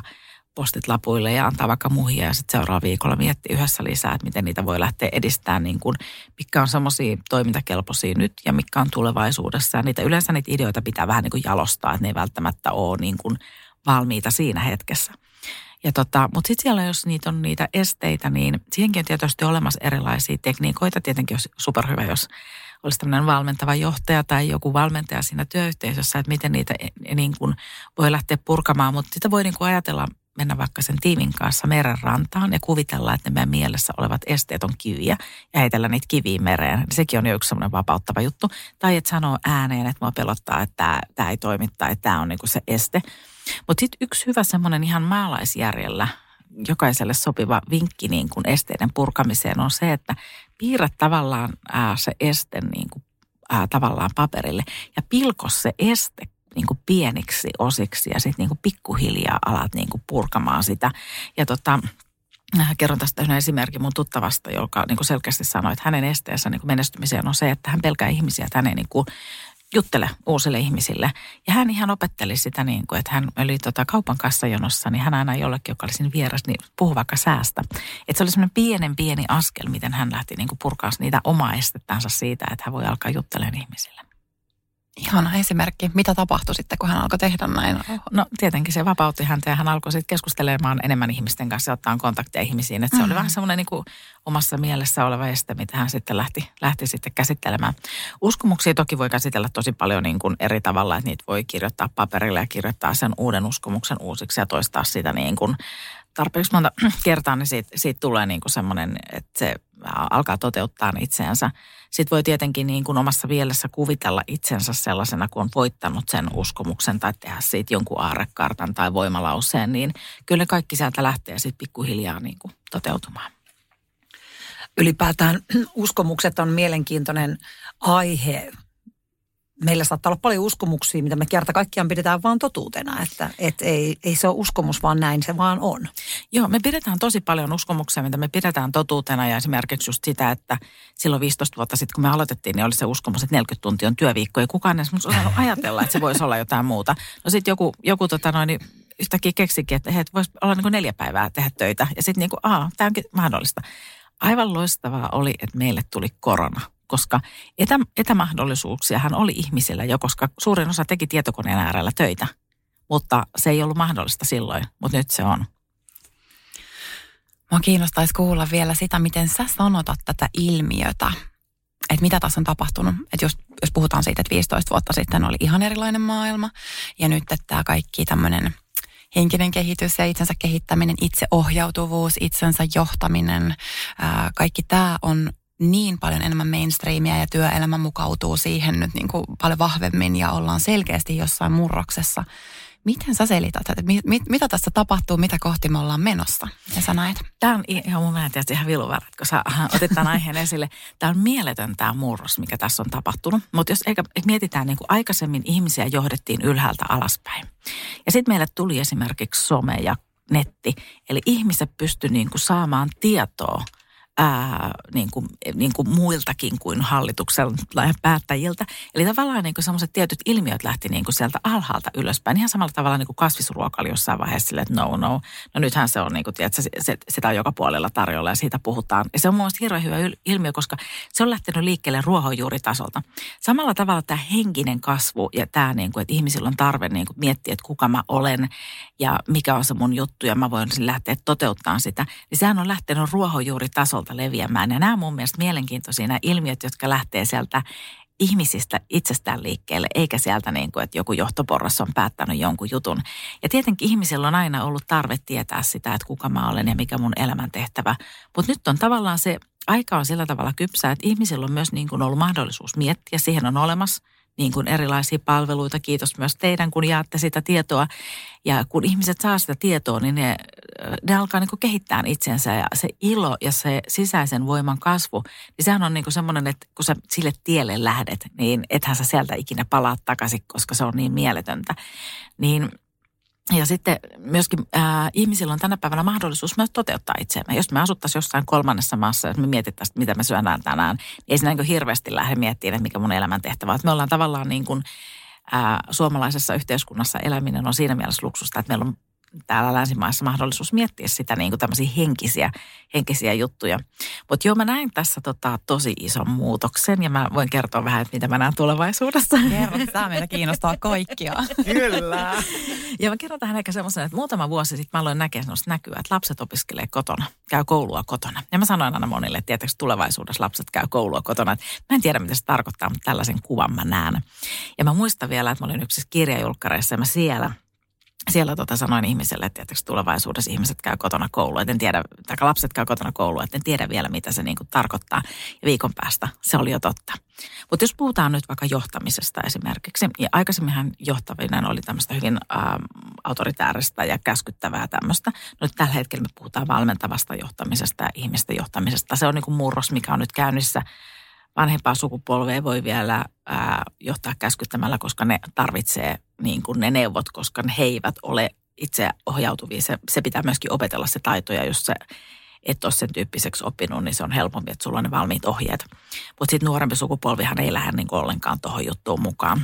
postit lapuille ja antaa vaikka muhia ja sitten seuraavalla viikolla miettiä yhdessä lisää, että miten niitä voi lähteä edistämään, niin kuin, mitkä on semmoisia toimintakelpoisia nyt ja mitkä on tulevaisuudessa. Ja niitä, yleensä niitä ideoita pitää vähän niin kuin jalostaa, että ne ei välttämättä ole niin kuin valmiita siinä hetkessä. Ja tota, mutta sitten siellä, jos niitä on niitä esteitä, niin siihenkin on tietysti olemassa erilaisia tekniikoita. Tietenkin olisi superhyvä, jos olisi tämmöinen valmentava johtaja tai joku valmentaja siinä työyhteisössä, että miten niitä e, niin kuin voi lähteä purkamaan. Mutta sitä voi niin kuin ajatella mennä vaikka sen tiimin kanssa meren rantaan ja kuvitella, että ne meidän mielessä olevat esteet on kiviä ja heitellä niitä kiviä mereen. Sekin on jo yksi semmoinen vapauttava juttu. Tai että sanoo ääneen, että mua pelottaa, että tämä, ei toimi tai tämä on niin kuin se este. Mutta sitten yksi hyvä semmoinen ihan maalaisjärjellä jokaiselle sopiva vinkki niin kuin esteiden purkamiseen on se, että piirrät tavallaan ää, se este niin kuin, ää, tavallaan paperille ja pilko se este niin kuin pieniksi osiksi ja sitten niin pikkuhiljaa alat niin kuin purkamaan sitä. Ja tota, äh, kerron tästä yhden esimerkin mun tuttavasta, joka niin kuin selkeästi sanoi, että hänen esteensä niin kuin menestymiseen on se, että hän pelkää ihmisiä, että hän ei niin kuin juttele uusille ihmisille. Ja hän ihan opetteli sitä niin kuin, että hän oli tota kaupan kassajonossa, niin hän aina jollekin, joka oli siinä vieras, niin puhui vaikka säästä. Että se oli semmoinen pienen pieni askel, miten hän lähti niin kuin purkaa niitä omaa estettänsä siitä, että hän voi alkaa juttelemaan ihmisille. Ihana esimerkki. Mitä tapahtui sitten, kun hän alkoi tehdä näin? No tietenkin se vapautti häntä ja hän alkoi sitten keskustelemaan enemmän ihmisten kanssa ja ottaa kontakteja ihmisiin. Että se mm-hmm. oli vähän semmoinen niin kuin omassa mielessä oleva este, mitä hän sitten lähti, lähti sitten käsittelemään. Uskomuksia toki voi käsitellä tosi paljon niin kuin eri tavalla, että niitä voi kirjoittaa paperille ja kirjoittaa sen uuden uskomuksen uusiksi ja toistaa sitä niin kuin tarpeeksi monta kertaa, niin siitä, siitä tulee niin semmoinen, että se alkaa toteuttaa itseänsä. Sitten voi tietenkin niin kuin omassa mielessä kuvitella itsensä sellaisena, kun on voittanut sen uskomuksen tai tehdä siitä jonkun aarekartan tai voimalauseen, niin kyllä kaikki sieltä lähtee sitten pikkuhiljaa niin kuin toteutumaan. Ylipäätään uskomukset on mielenkiintoinen aihe meillä saattaa olla paljon uskomuksia, mitä me kerta kaikkiaan pidetään vaan totuutena, että et ei, ei se ole uskomus, vaan näin se vaan on. Joo, me pidetään tosi paljon uskomuksia, mitä me pidetään totuutena ja esimerkiksi just sitä, että silloin 15 vuotta sitten, kun me aloitettiin, niin oli se uskomus, että 40 tuntia on työviikko ja kukaan ei osannut ajatella, että se voisi olla jotain muuta. No sitten joku, joku tota noin, niin yhtäkkiä keksikin, että hei, voisi olla niin kuin neljä päivää tehdä töitä ja sitten niin kuin, aa, tämä onkin mahdollista. Aivan loistavaa oli, että meille tuli korona koska etä, etämahdollisuuksiahan oli ihmisillä jo, koska suurin osa teki tietokoneen äärellä töitä, mutta se ei ollut mahdollista silloin, mutta nyt se on. Mua kiinnostaisi kuulla vielä sitä, miten sä sanotat tätä ilmiötä, että mitä tässä on tapahtunut. Että jos, jos puhutaan siitä, että 15 vuotta sitten oli ihan erilainen maailma ja nyt että tämä kaikki tämmöinen henkinen kehitys ja itsensä kehittäminen, itseohjautuvuus, itsensä johtaminen, ää, kaikki tämä on niin paljon enemmän mainstreamia ja työelämä mukautuu siihen nyt niin kuin paljon vahvemmin ja ollaan selkeästi jossain murroksessa. Miten sä selität, että mit, mit, mitä tässä tapahtuu, mitä kohti me ollaan menossa? Miten sä näet? Tämä on ihan mun mielestä ihan viluväärä, kun sä otit tämän aiheen esille. Tämä on mieletön tämä murros, mikä tässä on tapahtunut. Mutta jos eikä, mietitään, niin kuin aikaisemmin ihmisiä johdettiin ylhäältä alaspäin. Ja sitten meille tuli esimerkiksi some ja netti. Eli ihmiset pysty niin saamaan tietoa ää, niin kuin, niin kuin muiltakin kuin hallituksen päättäjiltä. Eli tavallaan niin semmoiset tietyt ilmiöt lähti niin kuin sieltä alhaalta ylöspäin. Ihan samalla tavalla niin kuin kasvisruoka oli jossain vaiheessa sille, että no, no. No nythän se on, niin kuin, tiedätkö, se, se, sitä on joka puolella tarjolla ja siitä puhutaan. Ja se on mun mielestä hirveän hyvä ilmiö, koska se on lähtenyt liikkeelle ruohonjuuritasolta. Samalla tavalla tämä henkinen kasvu ja tämä, niin kuin, että ihmisillä on tarve niin kuin miettiä, että kuka mä olen ja mikä on se mun juttu ja mä voin lähteä toteuttamaan sitä. Niin sehän on lähtenyt ruohonjuuritasolta tasolta leviämään. Ja nämä on mun mielestä mielenkiintoisia nämä ilmiöt, jotka lähtee sieltä ihmisistä itsestään liikkeelle, eikä sieltä niin kuin, että joku johtoporras on päättänyt jonkun jutun. Ja tietenkin ihmisillä on aina ollut tarve tietää sitä, että kuka mä olen ja mikä mun elämäntehtävä. Mutta nyt on tavallaan se aika on sillä tavalla kypsää, että ihmisillä on myös niin kuin ollut mahdollisuus miettiä, siihen on olemassa – niin kuin erilaisia palveluita. Kiitos myös teidän, kun jaatte sitä tietoa. Ja kun ihmiset saa sitä tietoa, niin ne, ne alkaa niin kuin kehittää itsensä. Ja se ilo ja se sisäisen voiman kasvu, niin sehän on niin kuin semmoinen, että kun sä sille tielle lähdet, niin ethän sä sieltä ikinä palaa takaisin, koska se on niin mieletöntä. Niin ja sitten myöskin äh, ihmisillä on tänä päivänä mahdollisuus myös toteuttaa itseämme. Jos me asuttaisiin jossain kolmannessa maassa, jos me mietittäisiin, mitä me syödään tänään, niin ei siinä niin hirveästi lähde miettimään, että mikä mun elämäntehtävä on. Me ollaan tavallaan niin kuin, äh, suomalaisessa yhteiskunnassa eläminen on siinä mielessä luksusta, että meillä on täällä länsimaissa mahdollisuus miettiä sitä niin kuin tämmöisiä henkisiä, henkisiä juttuja. Mutta joo, mä näin tässä tota, tosi ison muutoksen ja mä voin kertoa vähän, että mitä mä näen tulevaisuudessa. Kerro, tämä meitä kiinnostaa kaikkia. Kyllä. ja mä kerron tähän ehkä semmoisen, että muutama vuosi sitten mä aloin näkeä semmoista näkyä, että lapset opiskelee kotona, käy koulua kotona. Ja mä sanoin aina monille, että tietysti tulevaisuudessa lapset käy koulua kotona. Että mä en tiedä, mitä se tarkoittaa, mutta tällaisen kuvan mä näen. Ja mä muistan vielä, että mä olin yksissä kirjajulkkareissa ja mä siellä – siellä tota sanoin ihmiselle, että tietysti tulevaisuudessa ihmiset käy kotona koulua, että en tiedä, tai lapset käy kotona koulua, että en tiedä vielä, mitä se niin kuin tarkoittaa. Ja viikon päästä se oli jo totta. Mutta jos puhutaan nyt vaikka johtamisesta esimerkiksi, ja aikaisemminhan johtavinen oli tämmöistä hyvin ä, autoritääristä ja käskyttävää tämmöistä. Nyt tällä hetkellä me puhutaan valmentavasta johtamisesta ja ihmisten johtamisesta. Se on niin kuin murros, mikä on nyt käynnissä vanhempaa sukupolvea voi vielä ää, johtaa käskyttämällä, koska ne tarvitsee niin kuin ne neuvot, koska he eivät ole itse ohjautuvia. Se, se pitää myöskin opetella se taito ja jos se et ole sen tyyppiseksi oppinut, niin se on helpompi, että sulla on ne valmiit ohjeet. Mutta sitten nuorempi sukupolvihan ei lähde niin ollenkaan tuohon juttuun mukaan.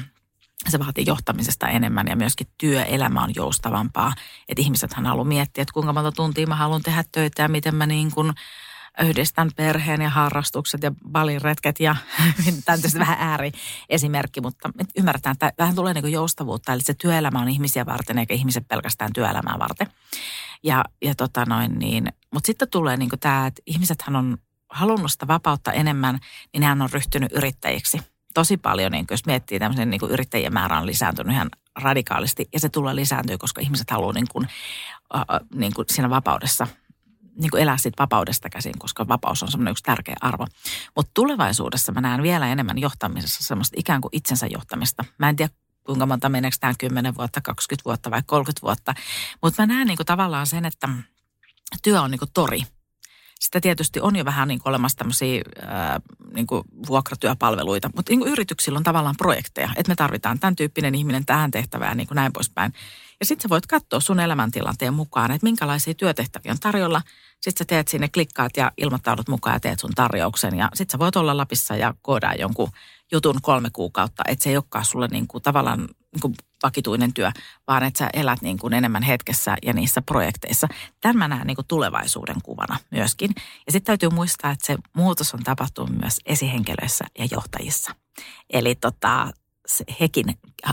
Se vaatii johtamisesta enemmän ja myöskin työelämä on joustavampaa. Että ihmisethän haluaa miettiä, että kuinka monta tuntia mä haluan tehdä töitä ja miten mä niin kuin – yhdistän perheen ja harrastukset ja baliretket ja tämä on tietysti vähän ääri esimerkki, mutta ymmärretään, että vähän tulee niin joustavuutta, eli se työelämä on ihmisiä varten eikä ihmiset pelkästään työelämää varten. Ja, ja tota noin niin, mutta sitten tulee niin tämä, että ihmisethän on halunnut sitä vapautta enemmän, niin hän on ryhtynyt yrittäjiksi. Tosi paljon, niin jos miettii tämmöisen niin yrittäjien määrä on lisääntynyt ihan radikaalisti ja se tulee lisääntyä, koska ihmiset haluaa niin kuin, äh, niin kuin siinä vapaudessa niin elää siitä vapaudesta käsin, koska vapaus on semmoinen yksi tärkeä arvo. Mutta tulevaisuudessa mä näen vielä enemmän johtamisessa semmoista ikään kuin itsensä johtamista. Mä en tiedä, kuinka monta meneekö tämä 10 vuotta, 20 vuotta vai 30 vuotta. Mutta mä näen niin kuin tavallaan sen, että työ on niin kuin tori. Sitä tietysti on jo vähän niin kuin olemassa tämmöisiä ää, niin vuokratyöpalveluita, mutta niin kuin yrityksillä on tavallaan projekteja, että me tarvitaan tämän tyyppinen ihminen tähän tehtävään niin kuin näin poispäin. Ja sitten sä voit katsoa sun elämäntilanteen mukaan, että minkälaisia työtehtäviä on tarjolla. Sitten sä teet sinne, klikkaat ja ilmoittaudut mukaan ja teet sun tarjouksen. Ja sitten sä voit olla Lapissa ja koodaa jonkun jutun kolme kuukautta. Että se ei olekaan sulle niin kuin tavallaan niin kuin vakituinen työ, vaan että sä elät niin kuin enemmän hetkessä ja niissä projekteissa. Tämän mä näen niin kuin tulevaisuuden kuvana myöskin. Ja sitten täytyy muistaa, että se muutos on tapahtunut myös esihenkilöissä ja johtajissa. Eli tota, hekin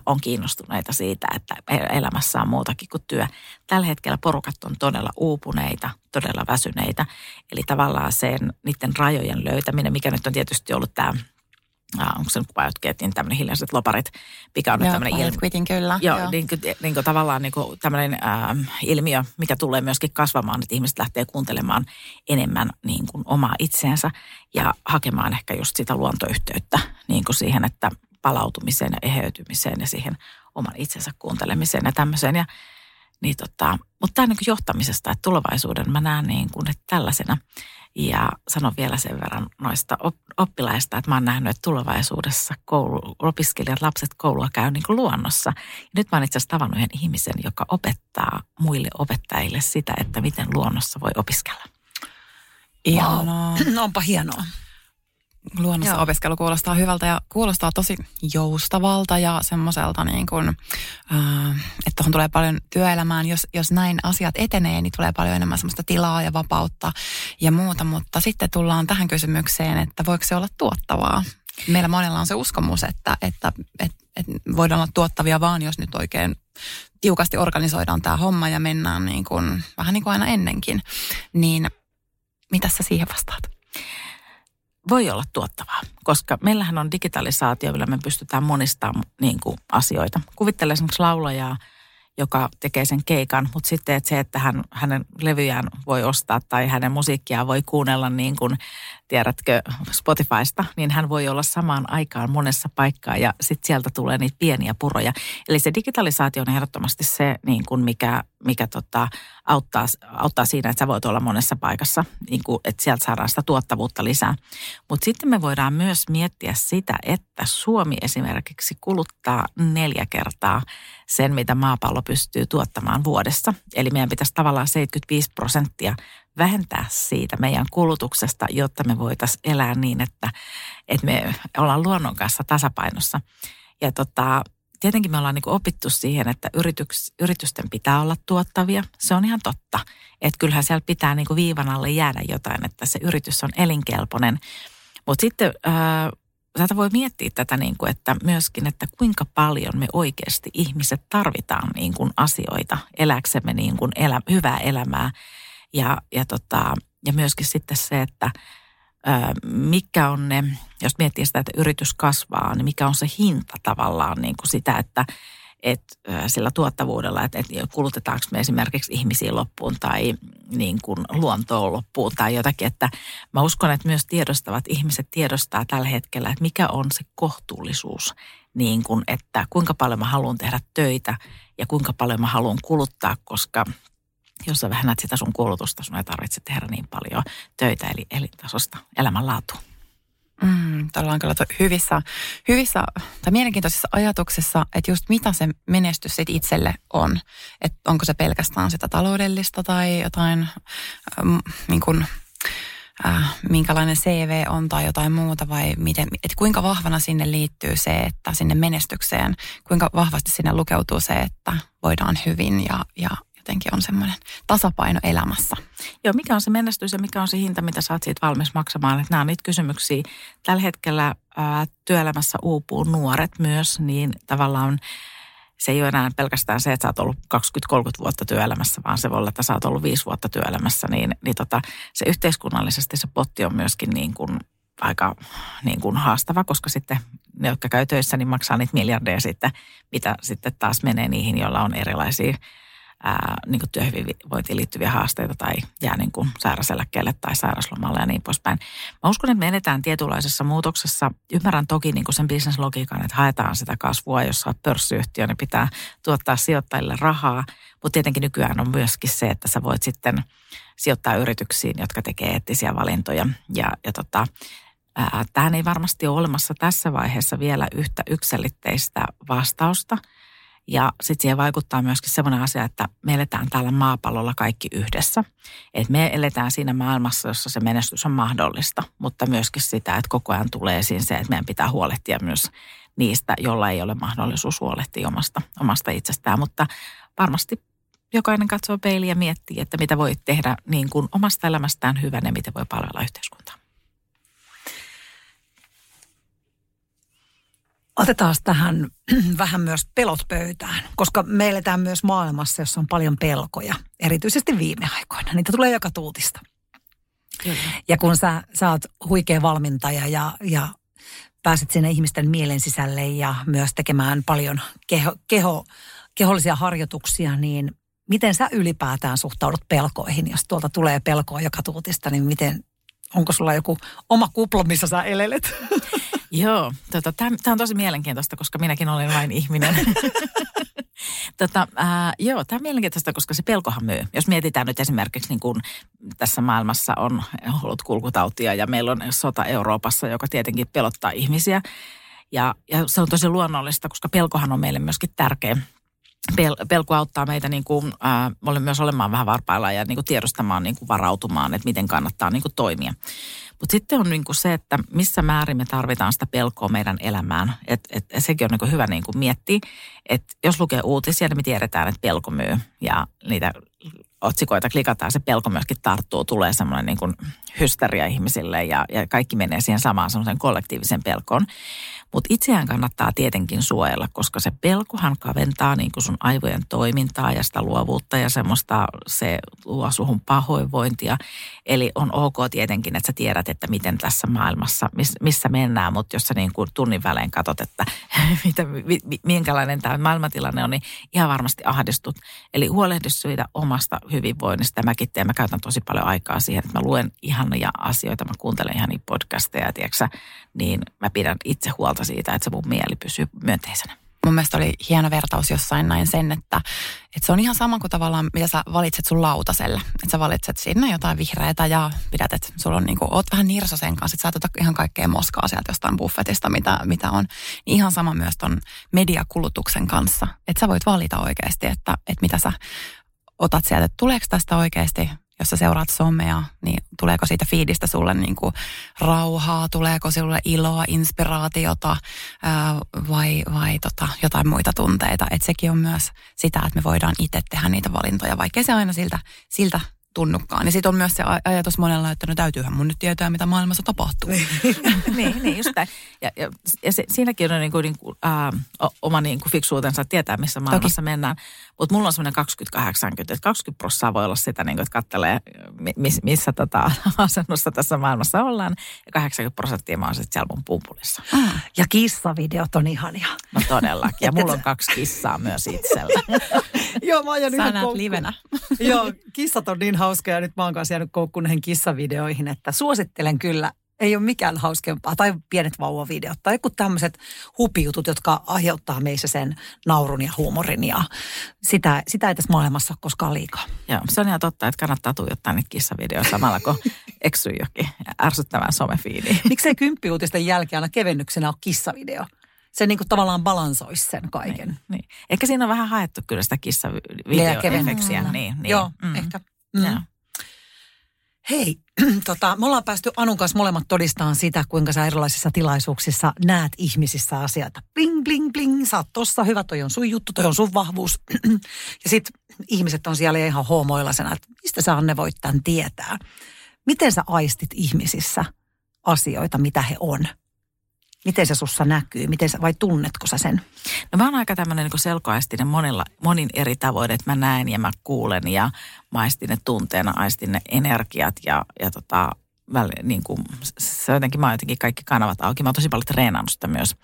on kiinnostuneita siitä, että elämässä on muutakin kuin työ. Tällä hetkellä porukat on todella uupuneita, todella väsyneitä. Eli tavallaan sen niiden rajojen löytäminen, mikä nyt on tietysti ollut tämä onko se nyt quiet tämmöinen hiljaiset loparit, mikä on nyt tämmöinen ilmiö. Quitting, kyllä. Joo, joo. Niin, kuin, niin kuin tavallaan niin kuin tämmöinen äh, ilmiö, mikä tulee myöskin kasvamaan, että ihmiset lähtee kuuntelemaan enemmän niin kuin omaa itseensä ja hakemaan ehkä just sitä luontoyhteyttä niin kuin siihen, että palautumiseen ja eheytymiseen ja siihen oman itsensä kuuntelemiseen ja tämmöiseen. Ja, niin tota, mutta tämä niin johtamisesta, että tulevaisuuden mä näen niin kuin, että tällaisena. Ja sanon vielä sen verran noista oppilaista, että mä oon nähnyt, että tulevaisuudessa koulu, opiskelijat, lapset koulua käy niin kuin luonnossa. Ja nyt mä oon itse asiassa tavannut yhden ihmisen, joka opettaa muille opettajille sitä, että miten luonnossa voi opiskella. Ihanaa. Wow. No, onpa hienoa. Luonnossa Joo. opiskelu kuulostaa hyvältä ja kuulostaa tosi joustavalta ja semmoiselta niin kuin, äh, että tuohon tulee paljon työelämään. Jos, jos näin asiat etenee, niin tulee paljon enemmän semmoista tilaa ja vapautta ja muuta. Mutta sitten tullaan tähän kysymykseen, että voiko se olla tuottavaa? Meillä monella on se uskomus, että, että, että, että voidaan olla tuottavia vaan, jos nyt oikein tiukasti organisoidaan tämä homma ja mennään niin kuin, vähän niin kuin aina ennenkin. Niin mitä sä siihen vastaat? Voi olla tuottavaa, koska meillähän on digitalisaatio, millä me pystytään monistamaan niin kuin, asioita. Kuvittele esimerkiksi laulajaa, joka tekee sen keikan, mutta sitten että se, että hän, hänen levyjään voi ostaa tai hänen musiikkiaan voi kuunnella niin kuin, tiedätkö, Spotifysta, niin hän voi olla samaan aikaan monessa paikkaa ja sitten sieltä tulee niitä pieniä puroja. Eli se digitalisaatio on ehdottomasti se, niin kuin mikä, mikä tota, auttaa, auttaa siinä, että sä voit olla monessa paikassa, niin kuin, että sieltä saadaan sitä tuottavuutta lisää. Mutta sitten me voidaan myös miettiä sitä, että Suomi esimerkiksi kuluttaa neljä kertaa sen, mitä maapallo pystyy tuottamaan vuodessa. Eli meidän pitäisi tavallaan 75 prosenttia vähentää siitä meidän kulutuksesta, jotta me voitaisiin elää niin, että, että me ollaan luonnon kanssa tasapainossa. Ja tota, tietenkin me ollaan niin opittu siihen, että yrityks, yritysten pitää olla tuottavia. Se on ihan totta. Että kyllähän siellä pitää niin viivan alle jäädä jotain, että se yritys on elinkelpoinen. Mutta sitten äh, tätä voi miettiä tätä, niin kuin, että myöskin, että kuinka paljon me oikeasti ihmiset tarvitaan niin kuin asioita eläksemme niin kuin elä, hyvää elämää. Ja, ja, tota, ja myöskin sitten se, että mikä on ne, jos miettii sitä, että yritys kasvaa, niin mikä on se hinta tavallaan niin kuin sitä, että et, sillä tuottavuudella, että et kulutetaanko me esimerkiksi ihmisiä loppuun tai niin kuin luontoon loppuun tai jotakin. Että mä uskon, että myös tiedostavat ihmiset tiedostaa tällä hetkellä, että mikä on se kohtuullisuus, niin kuin, että kuinka paljon mä haluan tehdä töitä ja kuinka paljon mä haluan kuluttaa, koska jos sä vähennät sitä sun kulutusta, sun ei tarvitse tehdä niin paljon töitä, eli elintasosta elämänlaatua. Mm, Tällä on kyllä hyvissä, hyvissä tai mielenkiintoisissa ajatuksissa, että just mitä se menestys sit itselle on. Että onko se pelkästään sitä taloudellista tai jotain, ähm, niin kuin, äh, minkälainen CV on tai jotain muuta vai miten, että kuinka vahvana sinne liittyy se, että sinne menestykseen, kuinka vahvasti sinne lukeutuu se, että voidaan hyvin ja, ja jotenkin on semmoinen tasapaino elämässä. Joo, mikä on se menestys ja mikä on se hinta, mitä sä oot siitä valmis maksamaan? Että nämä on niitä kysymyksiä. Tällä hetkellä ää, työelämässä uupuu nuoret myös, niin tavallaan se ei ole enää pelkästään se, että sä oot ollut 20-30 vuotta työelämässä, vaan se voi olla, että sä oot ollut 5 vuotta työelämässä, niin, niin tota, se yhteiskunnallisesti se potti on myöskin niin kuin aika niin kuin haastava, koska sitten ne, jotka käy töissä, niin maksaa niitä miljardeja sitten, mitä sitten taas menee niihin, joilla on erilaisia ää, niin kuin työhyvinvointiin liittyviä haasteita tai jää niin kuin sairaseläkkeelle tai sairaslomalle ja niin poispäin. Mä uskon, että me edetään tietynlaisessa muutoksessa. Ymmärrän toki niin kuin sen bisneslogiikan, että haetaan sitä kasvua, jos olet pörssiyhtiö, niin pitää tuottaa sijoittajille rahaa. Mutta tietenkin nykyään on myöskin se, että sä voit sitten sijoittaa yrityksiin, jotka tekee eettisiä valintoja. Ja, ja tota, tähän ei varmasti ole olemassa tässä vaiheessa vielä yhtä yksilitteistä vastausta – ja sitten siihen vaikuttaa myöskin sellainen asia, että me eletään täällä maapallolla kaikki yhdessä. Että me eletään siinä maailmassa, jossa se menestys on mahdollista, mutta myöskin sitä, että koko ajan tulee esiin se, että meidän pitää huolehtia myös niistä, jolla ei ole mahdollisuus huolehtia omasta, omasta itsestään. Mutta varmasti jokainen katsoo peiliä ja miettii, että mitä voi tehdä niin kuin omasta elämästään hyvän ja miten voi palvella yhteiskuntaa. Otetaan tähän vähän myös pelot pöytään, koska me eletään myös maailmassa, jossa on paljon pelkoja, erityisesti viime aikoina. Niitä tulee joka tuutista. Kyllä. Ja kun sä, sä oot huikea valmentaja ja, ja pääset sinne ihmisten mielen sisälle ja myös tekemään paljon keho, keho, kehollisia harjoituksia, niin miten sä ylipäätään suhtaudut pelkoihin? Jos tuolta tulee pelkoa joka tuutista, niin miten, onko sulla joku oma kupla, missä sä elelet? Joo, tota, tämä on tosi mielenkiintoista, koska minäkin olen vain ihminen. tota, ää, joo, tämä on mielenkiintoista, koska se pelkohan myy. Jos mietitään nyt esimerkiksi, niin kun tässä maailmassa on ollut kulkutautia ja meillä on sota Euroopassa, joka tietenkin pelottaa ihmisiä. Ja, ja se on tosi luonnollista, koska pelkohan on meille myöskin tärkeä pel- pelko auttaa meitä niin kuin, äh, myös olemaan vähän varpailla ja niin kuin tiedostamaan, niin kuin varautumaan, että miten kannattaa niin kuin toimia. Mutta sitten on niin kuin se, että missä määrin me tarvitaan sitä pelkoa meidän elämään. Et, et, et sekin on niin kuin hyvä niin kuin miettiä, että jos lukee uutisia, niin me tiedetään, että pelko myy. Ja niitä otsikoita klikataan, se pelko myöskin tarttuu, tulee semmoinen niin kuin hysteria ihmisille ja, ja kaikki menee siihen samaan semmoisen kollektiivisen pelkoon. Mutta itseään kannattaa tietenkin suojella, koska se pelkohan kaventaa niin sun aivojen toimintaa ja sitä luovuutta ja semmoista, se luo suhun pahoinvointia. Eli on ok tietenkin, että sä tiedät, että miten tässä maailmassa, missä mennään, mutta jos sä niin kuin tunnin välein katsot, että mitä, minkälainen tämä maailmantilanne on, niin ihan varmasti ahdistut. Eli huolehdi siitä omasta hyvinvoinnista. Mäkin teen, mä käytän tosi paljon aikaa siihen, että mä luen ihania asioita, mä kuuntelen ihania podcasteja, tiedätkö, niin mä pidän itse huolta siitä, että se mun mieli pysyy myönteisenä. Mun mielestä oli hieno vertaus jossain näin sen, että, että se on ihan sama kuin tavallaan, mitä sä valitset sun lautaselle. Että sä valitset sinne jotain vihreätä ja pidät, että sulla on niin kuin, oot vähän nirso sen kanssa, että sä et ihan kaikkea moskaa sieltä jostain buffetista, mitä, mitä on. Niin ihan sama myös ton mediakulutuksen kanssa. Että sä voit valita oikeasti, että, että mitä sä otat sieltä, että tuleeko tästä oikeasti jos sä seuraat somea, niin tuleeko siitä fiidistä sulle niin kuin rauhaa, tuleeko sulle iloa, inspiraatiota ää, vai, vai tota, jotain muita tunteita. Että sekin on myös sitä, että me voidaan itse tehdä niitä valintoja, vaikkei se aina siltä, siltä tunnukaan. Ja sitten on myös se ajatus monella, että no täytyyhän mun nyt tietää, mitä maailmassa tapahtuu. niin, niin, just näin. Ja, ja, ja se, siinäkin on niin kuin, niin kuin, äh, oma niin kuin fiksuutensa tietää, missä maailmassa Toki. mennään. Mutta mulla on semmoinen 20-80, että 20 prosenttia voi olla sitä, niin kuin, että kattelee, miss, missä tota, asennossa tässä maailmassa ollaan. Ja 80 prosenttia mä oon sitten siellä mun pumpulissa. Ah, ja kissavideot on ihania. No todellakin. Ja mulla on kaksi kissaa myös itsellä. Joo, mä oon Sä näet livenä. Joo, kissat on niin hauskoja. Nyt mä oon kanssa jäänyt koukkuun näihin kissavideoihin, että suosittelen kyllä ei ole mikään hauskempaa. Tai pienet vauvavideot tai joku tämmöiset hupijutut, jotka aiheuttaa meissä sen naurun ja huumorin. Ja sitä, sitä ei tässä maailmassa ole koskaan liikaa. Joo, se on ihan totta, että kannattaa tuijottaa niitä kissavideoita samalla, kun eksyy jokin ärsyttävään somefiidiin. Miksei kymppiuutisten jälkeen aina kevennyksenä ole kissavideo? se niin kuin tavallaan balansoisi sen kaiken. Niin, niin. Ehkä siinä on vähän haettu kyllä sitä kissavideoefektiä. Niin, niin. Joo, mm. ehkä. Mm. Joo. Hei, tota, me ollaan päästy Anun kanssa molemmat todistamaan sitä, kuinka sä erilaisissa tilaisuuksissa näet ihmisissä asioita. Bling, bling, bling, sä oot tossa, hyvä, toi on sun juttu, toi on sun vahvuus. ja sitten ihmiset on siellä ihan hoomoilasena, että mistä sä Anne voit tämän tietää. Miten sä aistit ihmisissä asioita, mitä he on? Miten se sussa näkyy? Miten sä, vai tunnetko sä sen? No mä oon aika tämmöinen niin selkoaistinen monilla, monin eri tavoin, että mä näen ja mä kuulen ja maistin ne tunteena, aistin ne energiat ja, ja tota, väl, niin kuin, se jotenkin, mä oon jotenkin kaikki kanavat auki. Mä oon tosi paljon treenannut sitä myös,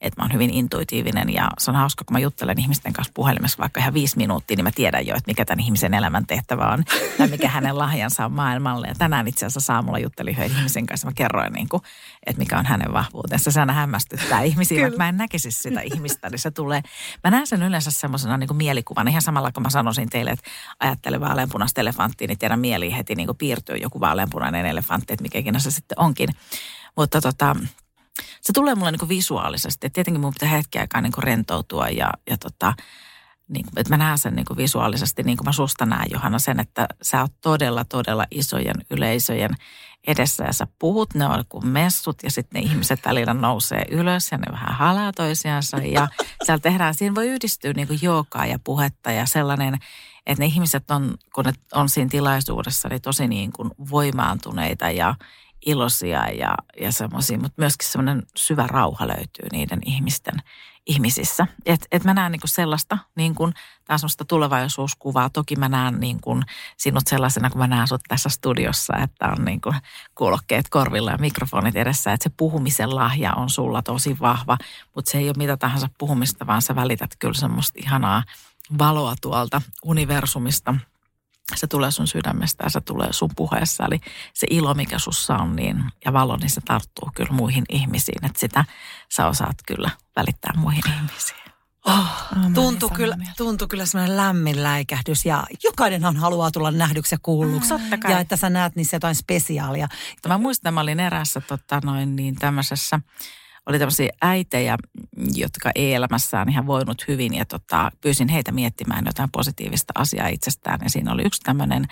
että mä oon hyvin intuitiivinen ja se on hauska, kun mä juttelen ihmisten kanssa puhelimessa vaikka ihan viisi minuuttia, niin mä tiedän jo, että mikä tämän ihmisen elämän tehtävä on tai mikä hänen lahjansa on maailmalle. Ja tänään itse asiassa saamulla juttelin yhden ihmisen kanssa, mä kerroin, niin kuin, että mikä on hänen vahvuutensa. Se aina hämmästyttää ihmisiä, Kyllä. vaikka mä en näkisi sitä ihmistä, niin se tulee. Mä näen sen yleensä semmoisena niin mielikuvan, ihan samalla kun mä sanoisin teille, että ajattele vaaleanpunaista elefanttia, niin teidän mieli heti niin kuin piirtyy joku vaaleanpunainen elefantti että mikä ikinä se sitten onkin. Mutta tota, se tulee mulle niin visuaalisesti. Et tietenkin mun pitää hetki aikaa niin rentoutua ja, ja tota, niin kuin, että mä näen sen niin kuin visuaalisesti, niin kuin mä susta näen Johanna sen, että sä oot todella, todella isojen yleisöjen edessä ja sä puhut, ne on kuin messut ja sitten ne ihmiset välillä nousee ylös ja ne vähän halaa toisiansa ja siellä tehdään, siinä voi yhdistyä niin kuin ja puhetta ja sellainen, että ne ihmiset on, kun ne on siinä tilaisuudessa, niin tosi niin kuin voimaantuneita ja iloisia ja, ja semmoisia, mutta myöskin semmoinen syvä rauha löytyy niiden ihmisten ihmisissä. Että et mä näen niinku sellaista, niin kuin, tämä semmoista tulevaisuuskuvaa. Toki mä näen niin kuin sinut sellaisena, kun mä näen sut tässä studiossa, että on niin kuin kuulokkeet korvilla ja mikrofonit edessä. Että se puhumisen lahja on sulla tosi vahva, mutta se ei ole mitä tahansa puhumista, vaan sä välität kyllä semmoista ihanaa valoa tuolta universumista se tulee sun sydämestä ja se tulee sun puheessa. Eli se ilo, mikä sussa on niin, ja valo, niin se tarttuu kyllä muihin ihmisiin. Että sitä sä osaat kyllä välittää muihin ihmisiin. Oh, tuntuu, kyllä, tuntuu kyllä semmoinen lämmin läikähdys ja jokainenhan haluaa tulla nähdyksi ja kuulluksi. Mm, ja että sä näet niissä jotain spesiaalia. Mä muistan, että mä olin erässä tota, noin, niin tämmöisessä, oli tämmöisiä äitejä, jotka ei elämässään ihan voinut hyvin ja tota, pyysin heitä miettimään jotain positiivista asiaa itsestään. Ja siinä oli yksi tämmöinen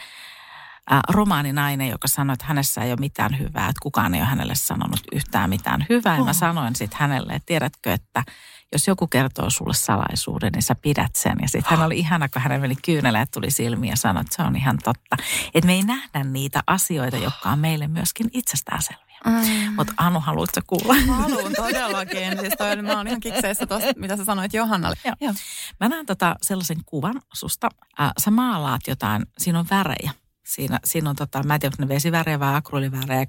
ä, romaaninainen, joka sanoi, että hänessä ei ole mitään hyvää, että kukaan ei ole hänelle sanonut yhtään mitään hyvää. Ja mä sanoin sitten hänelle, että tiedätkö, että jos joku kertoo sulle salaisuuden, niin sä pidät sen. Ja sitten hän oli ihana, kun hänen meni kyyneleet tuli silmiin ja sanoi, että se on ihan totta. Että me ei nähdä niitä asioita, jotka on meille myöskin itsestäänselviä. Mm. Mutta Anu, haluatko kuulla? Mä haluan todellakin. Siis toi, mä oon ihan kikseissä tuosta, mitä sä sanoit Johannalle. Joo. Joo. Mä näen tota sellaisen kuvan susta. Äh, sä maalaat jotain, siinä on värejä. Siinä, siinä on, tota, mä en tiedä, onko ne vesivärejä vai akryylivärejä.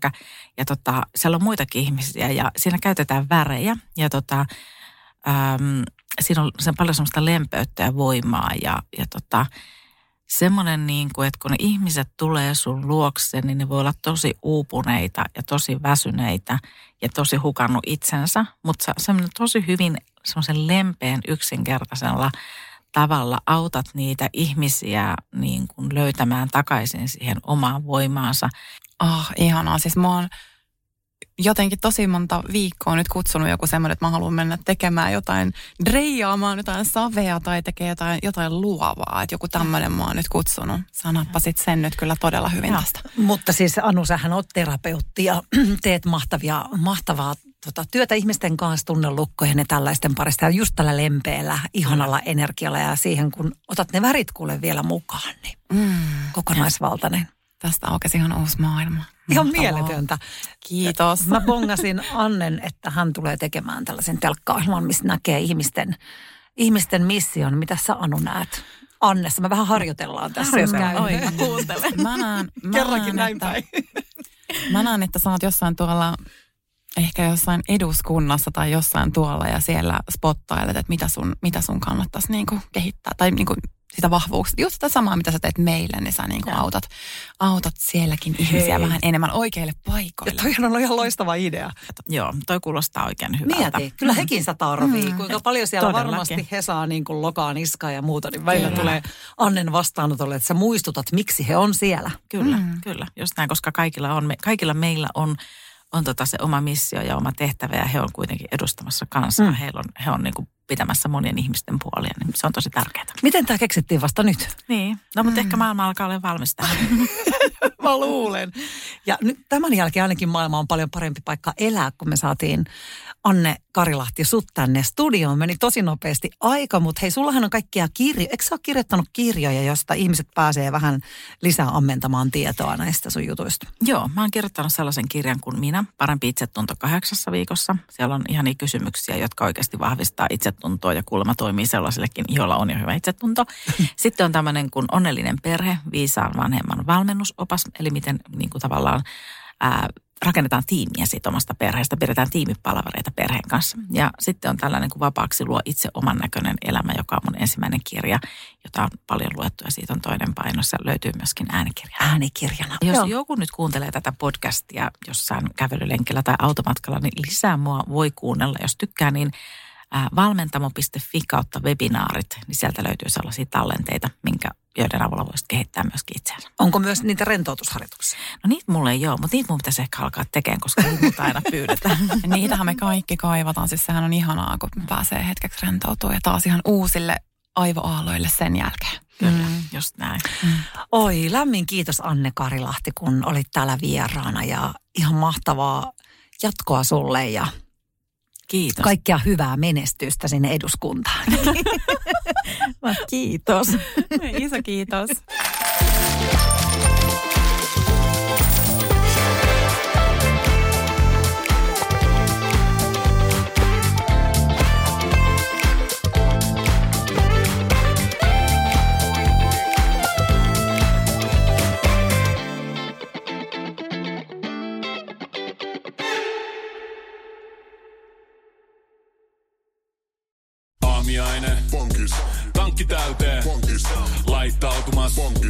Ja, tota, siellä on muitakin ihmisiä ja siinä käytetään värejä. Ja tota, äm, siinä on se paljon semmoista lempeyttä ja voimaa ja, ja tota, semmoinen, niin kuin, että kun ne ihmiset tulee sun luokse, niin ne voi olla tosi uupuneita ja tosi väsyneitä ja tosi hukannut itsensä, mutta semmoinen tosi hyvin semmoisen lempeän yksinkertaisella tavalla autat niitä ihmisiä niin kuin löytämään takaisin siihen omaan voimaansa. Oh, ihanaa. Siis mä oon jotenkin tosi monta viikkoa nyt kutsunut joku semmoinen, että mä haluan mennä tekemään jotain, dreijaamaan jotain savea tai tekee jotain, jotain luovaa. Että joku tämmöinen mä oon nyt kutsunut. Sanappasit sen nyt kyllä todella hyvin tästä. Mutta siis Anu, sähän oot terapeutti ja teet mahtavia, mahtavaa tota, työtä ihmisten kanssa, tunnelukkojen ja tällaisten parista. Ja just tällä lempeällä, ihanalla energialla ja siihen, kun otat ne värit kuule vielä mukaan, niin mm. kokonaisvaltainen. Tästä aukesi ihan uusi maailma. Ihan mieletöntä. Kiitos. Mä bongasin Annen, että hän tulee tekemään tällaisen telkkaohjelman, missä näkee ihmisten, ihmisten mission. Mitä sä Anu näet? Annessa, me vähän harjoitellaan tässä. Harjoitellaan. Oi, kuuntele. Mä näen, mä Kerrankin näin että, päin. Mä näen, että sä oot jossain tuolla, ehkä jossain eduskunnassa tai jossain tuolla ja siellä spottailet, että mitä sun, mitä sun kannattaisi niinku kehittää. Tai niinku sitä vahvuuksia. Just sitä samaa, mitä sä teet meille, niin sä niinku autat, autat sielläkin ihmisiä Hei. vähän enemmän oikeille paikoille. Ja toihan on ihan loistava idea. Joo, toi kuulostaa oikein hyvältä. Mieti, kyllä hekin sitä tarvii. Mm. Kuinka paljon siellä Todellakin. varmasti he saa niin kuin lokaan iskaa ja muuta, niin välillä tulee Annen vastaanotolle, että sä muistutat, miksi he on siellä. Kyllä, mm. kyllä. Just näin, koska kaikilla, on, me- kaikilla meillä on, on tota se oma missio ja oma tehtävä ja he on kuitenkin edustamassa kansaa. Mm. Heillä on, he on niin kuin pitämässä monien ihmisten puolia, niin se on tosi tärkeää. Miten tämä keksittiin vasta nyt? Niin, no mutta mm. ehkä maailma alkaa olla valmis tähän. Mä luulen. Ja nyt tämän jälkeen ainakin maailma on paljon parempi paikka elää, kun me saatiin Anne Karilahti sut tänne studioon. Meni tosi nopeasti aika, mutta hei, sullahan on kaikkia kirjoja. Eikö sä ole kirjoittanut kirjoja, josta ihmiset pääsee vähän lisää ammentamaan tietoa näistä sun jutuista? Joo, mä oon kirjoittanut sellaisen kirjan kuin Minä, parempi itsetunto kahdeksassa viikossa. Siellä on ihania kysymyksiä, jotka oikeasti vahvistaa itsetuntoa ja kuulemma toimii sellaisillekin, joilla on jo hyvä itsetunto. Sitten on tämmöinen kuin Onnellinen perhe, viisaan vanhemman valmennusopas, eli miten niin kuin tavallaan ää, rakennetaan tiimiä siitä omasta perheestä, pidetään tiimipalvereita perheen kanssa. Ja sitten on tällainen kuin Vapaaksi luo itse oman näköinen elämä, joka on mun ensimmäinen kirja, jota on paljon luettu ja siitä on toinen painos ja löytyy myöskin äänikirja. Äänikirjana. Jos Joo. joku nyt kuuntelee tätä podcastia jossain kävelylenkillä tai automatkalla, niin lisää mua voi kuunnella. Jos tykkää, niin valmentamo.fi kautta webinaarit, niin sieltä löytyy sellaisia tallenteita, minkä, joiden avulla voisit kehittää myöskin itseänsä. Onko myös niitä rentoutusharjoituksia? No niitä mulla ei ole, mutta niitä mun pitäisi ehkä alkaa tekemään, koska niitä aina pyydetään. Niitähän me kaikki kaivataan. Siis sehän on ihanaa, kun pääsee hetkeksi rentoutua ja taas ihan uusille aivoaaloille sen jälkeen. Kyllä, mm. just näin. Oi, lämmin kiitos Anne Karilahti, kun olit täällä vieraana ja ihan mahtavaa jatkoa sulle ja Kiitos. kaikkea hyvää menestystä sinne eduskuntaan. Kiitos. Iso kiitos.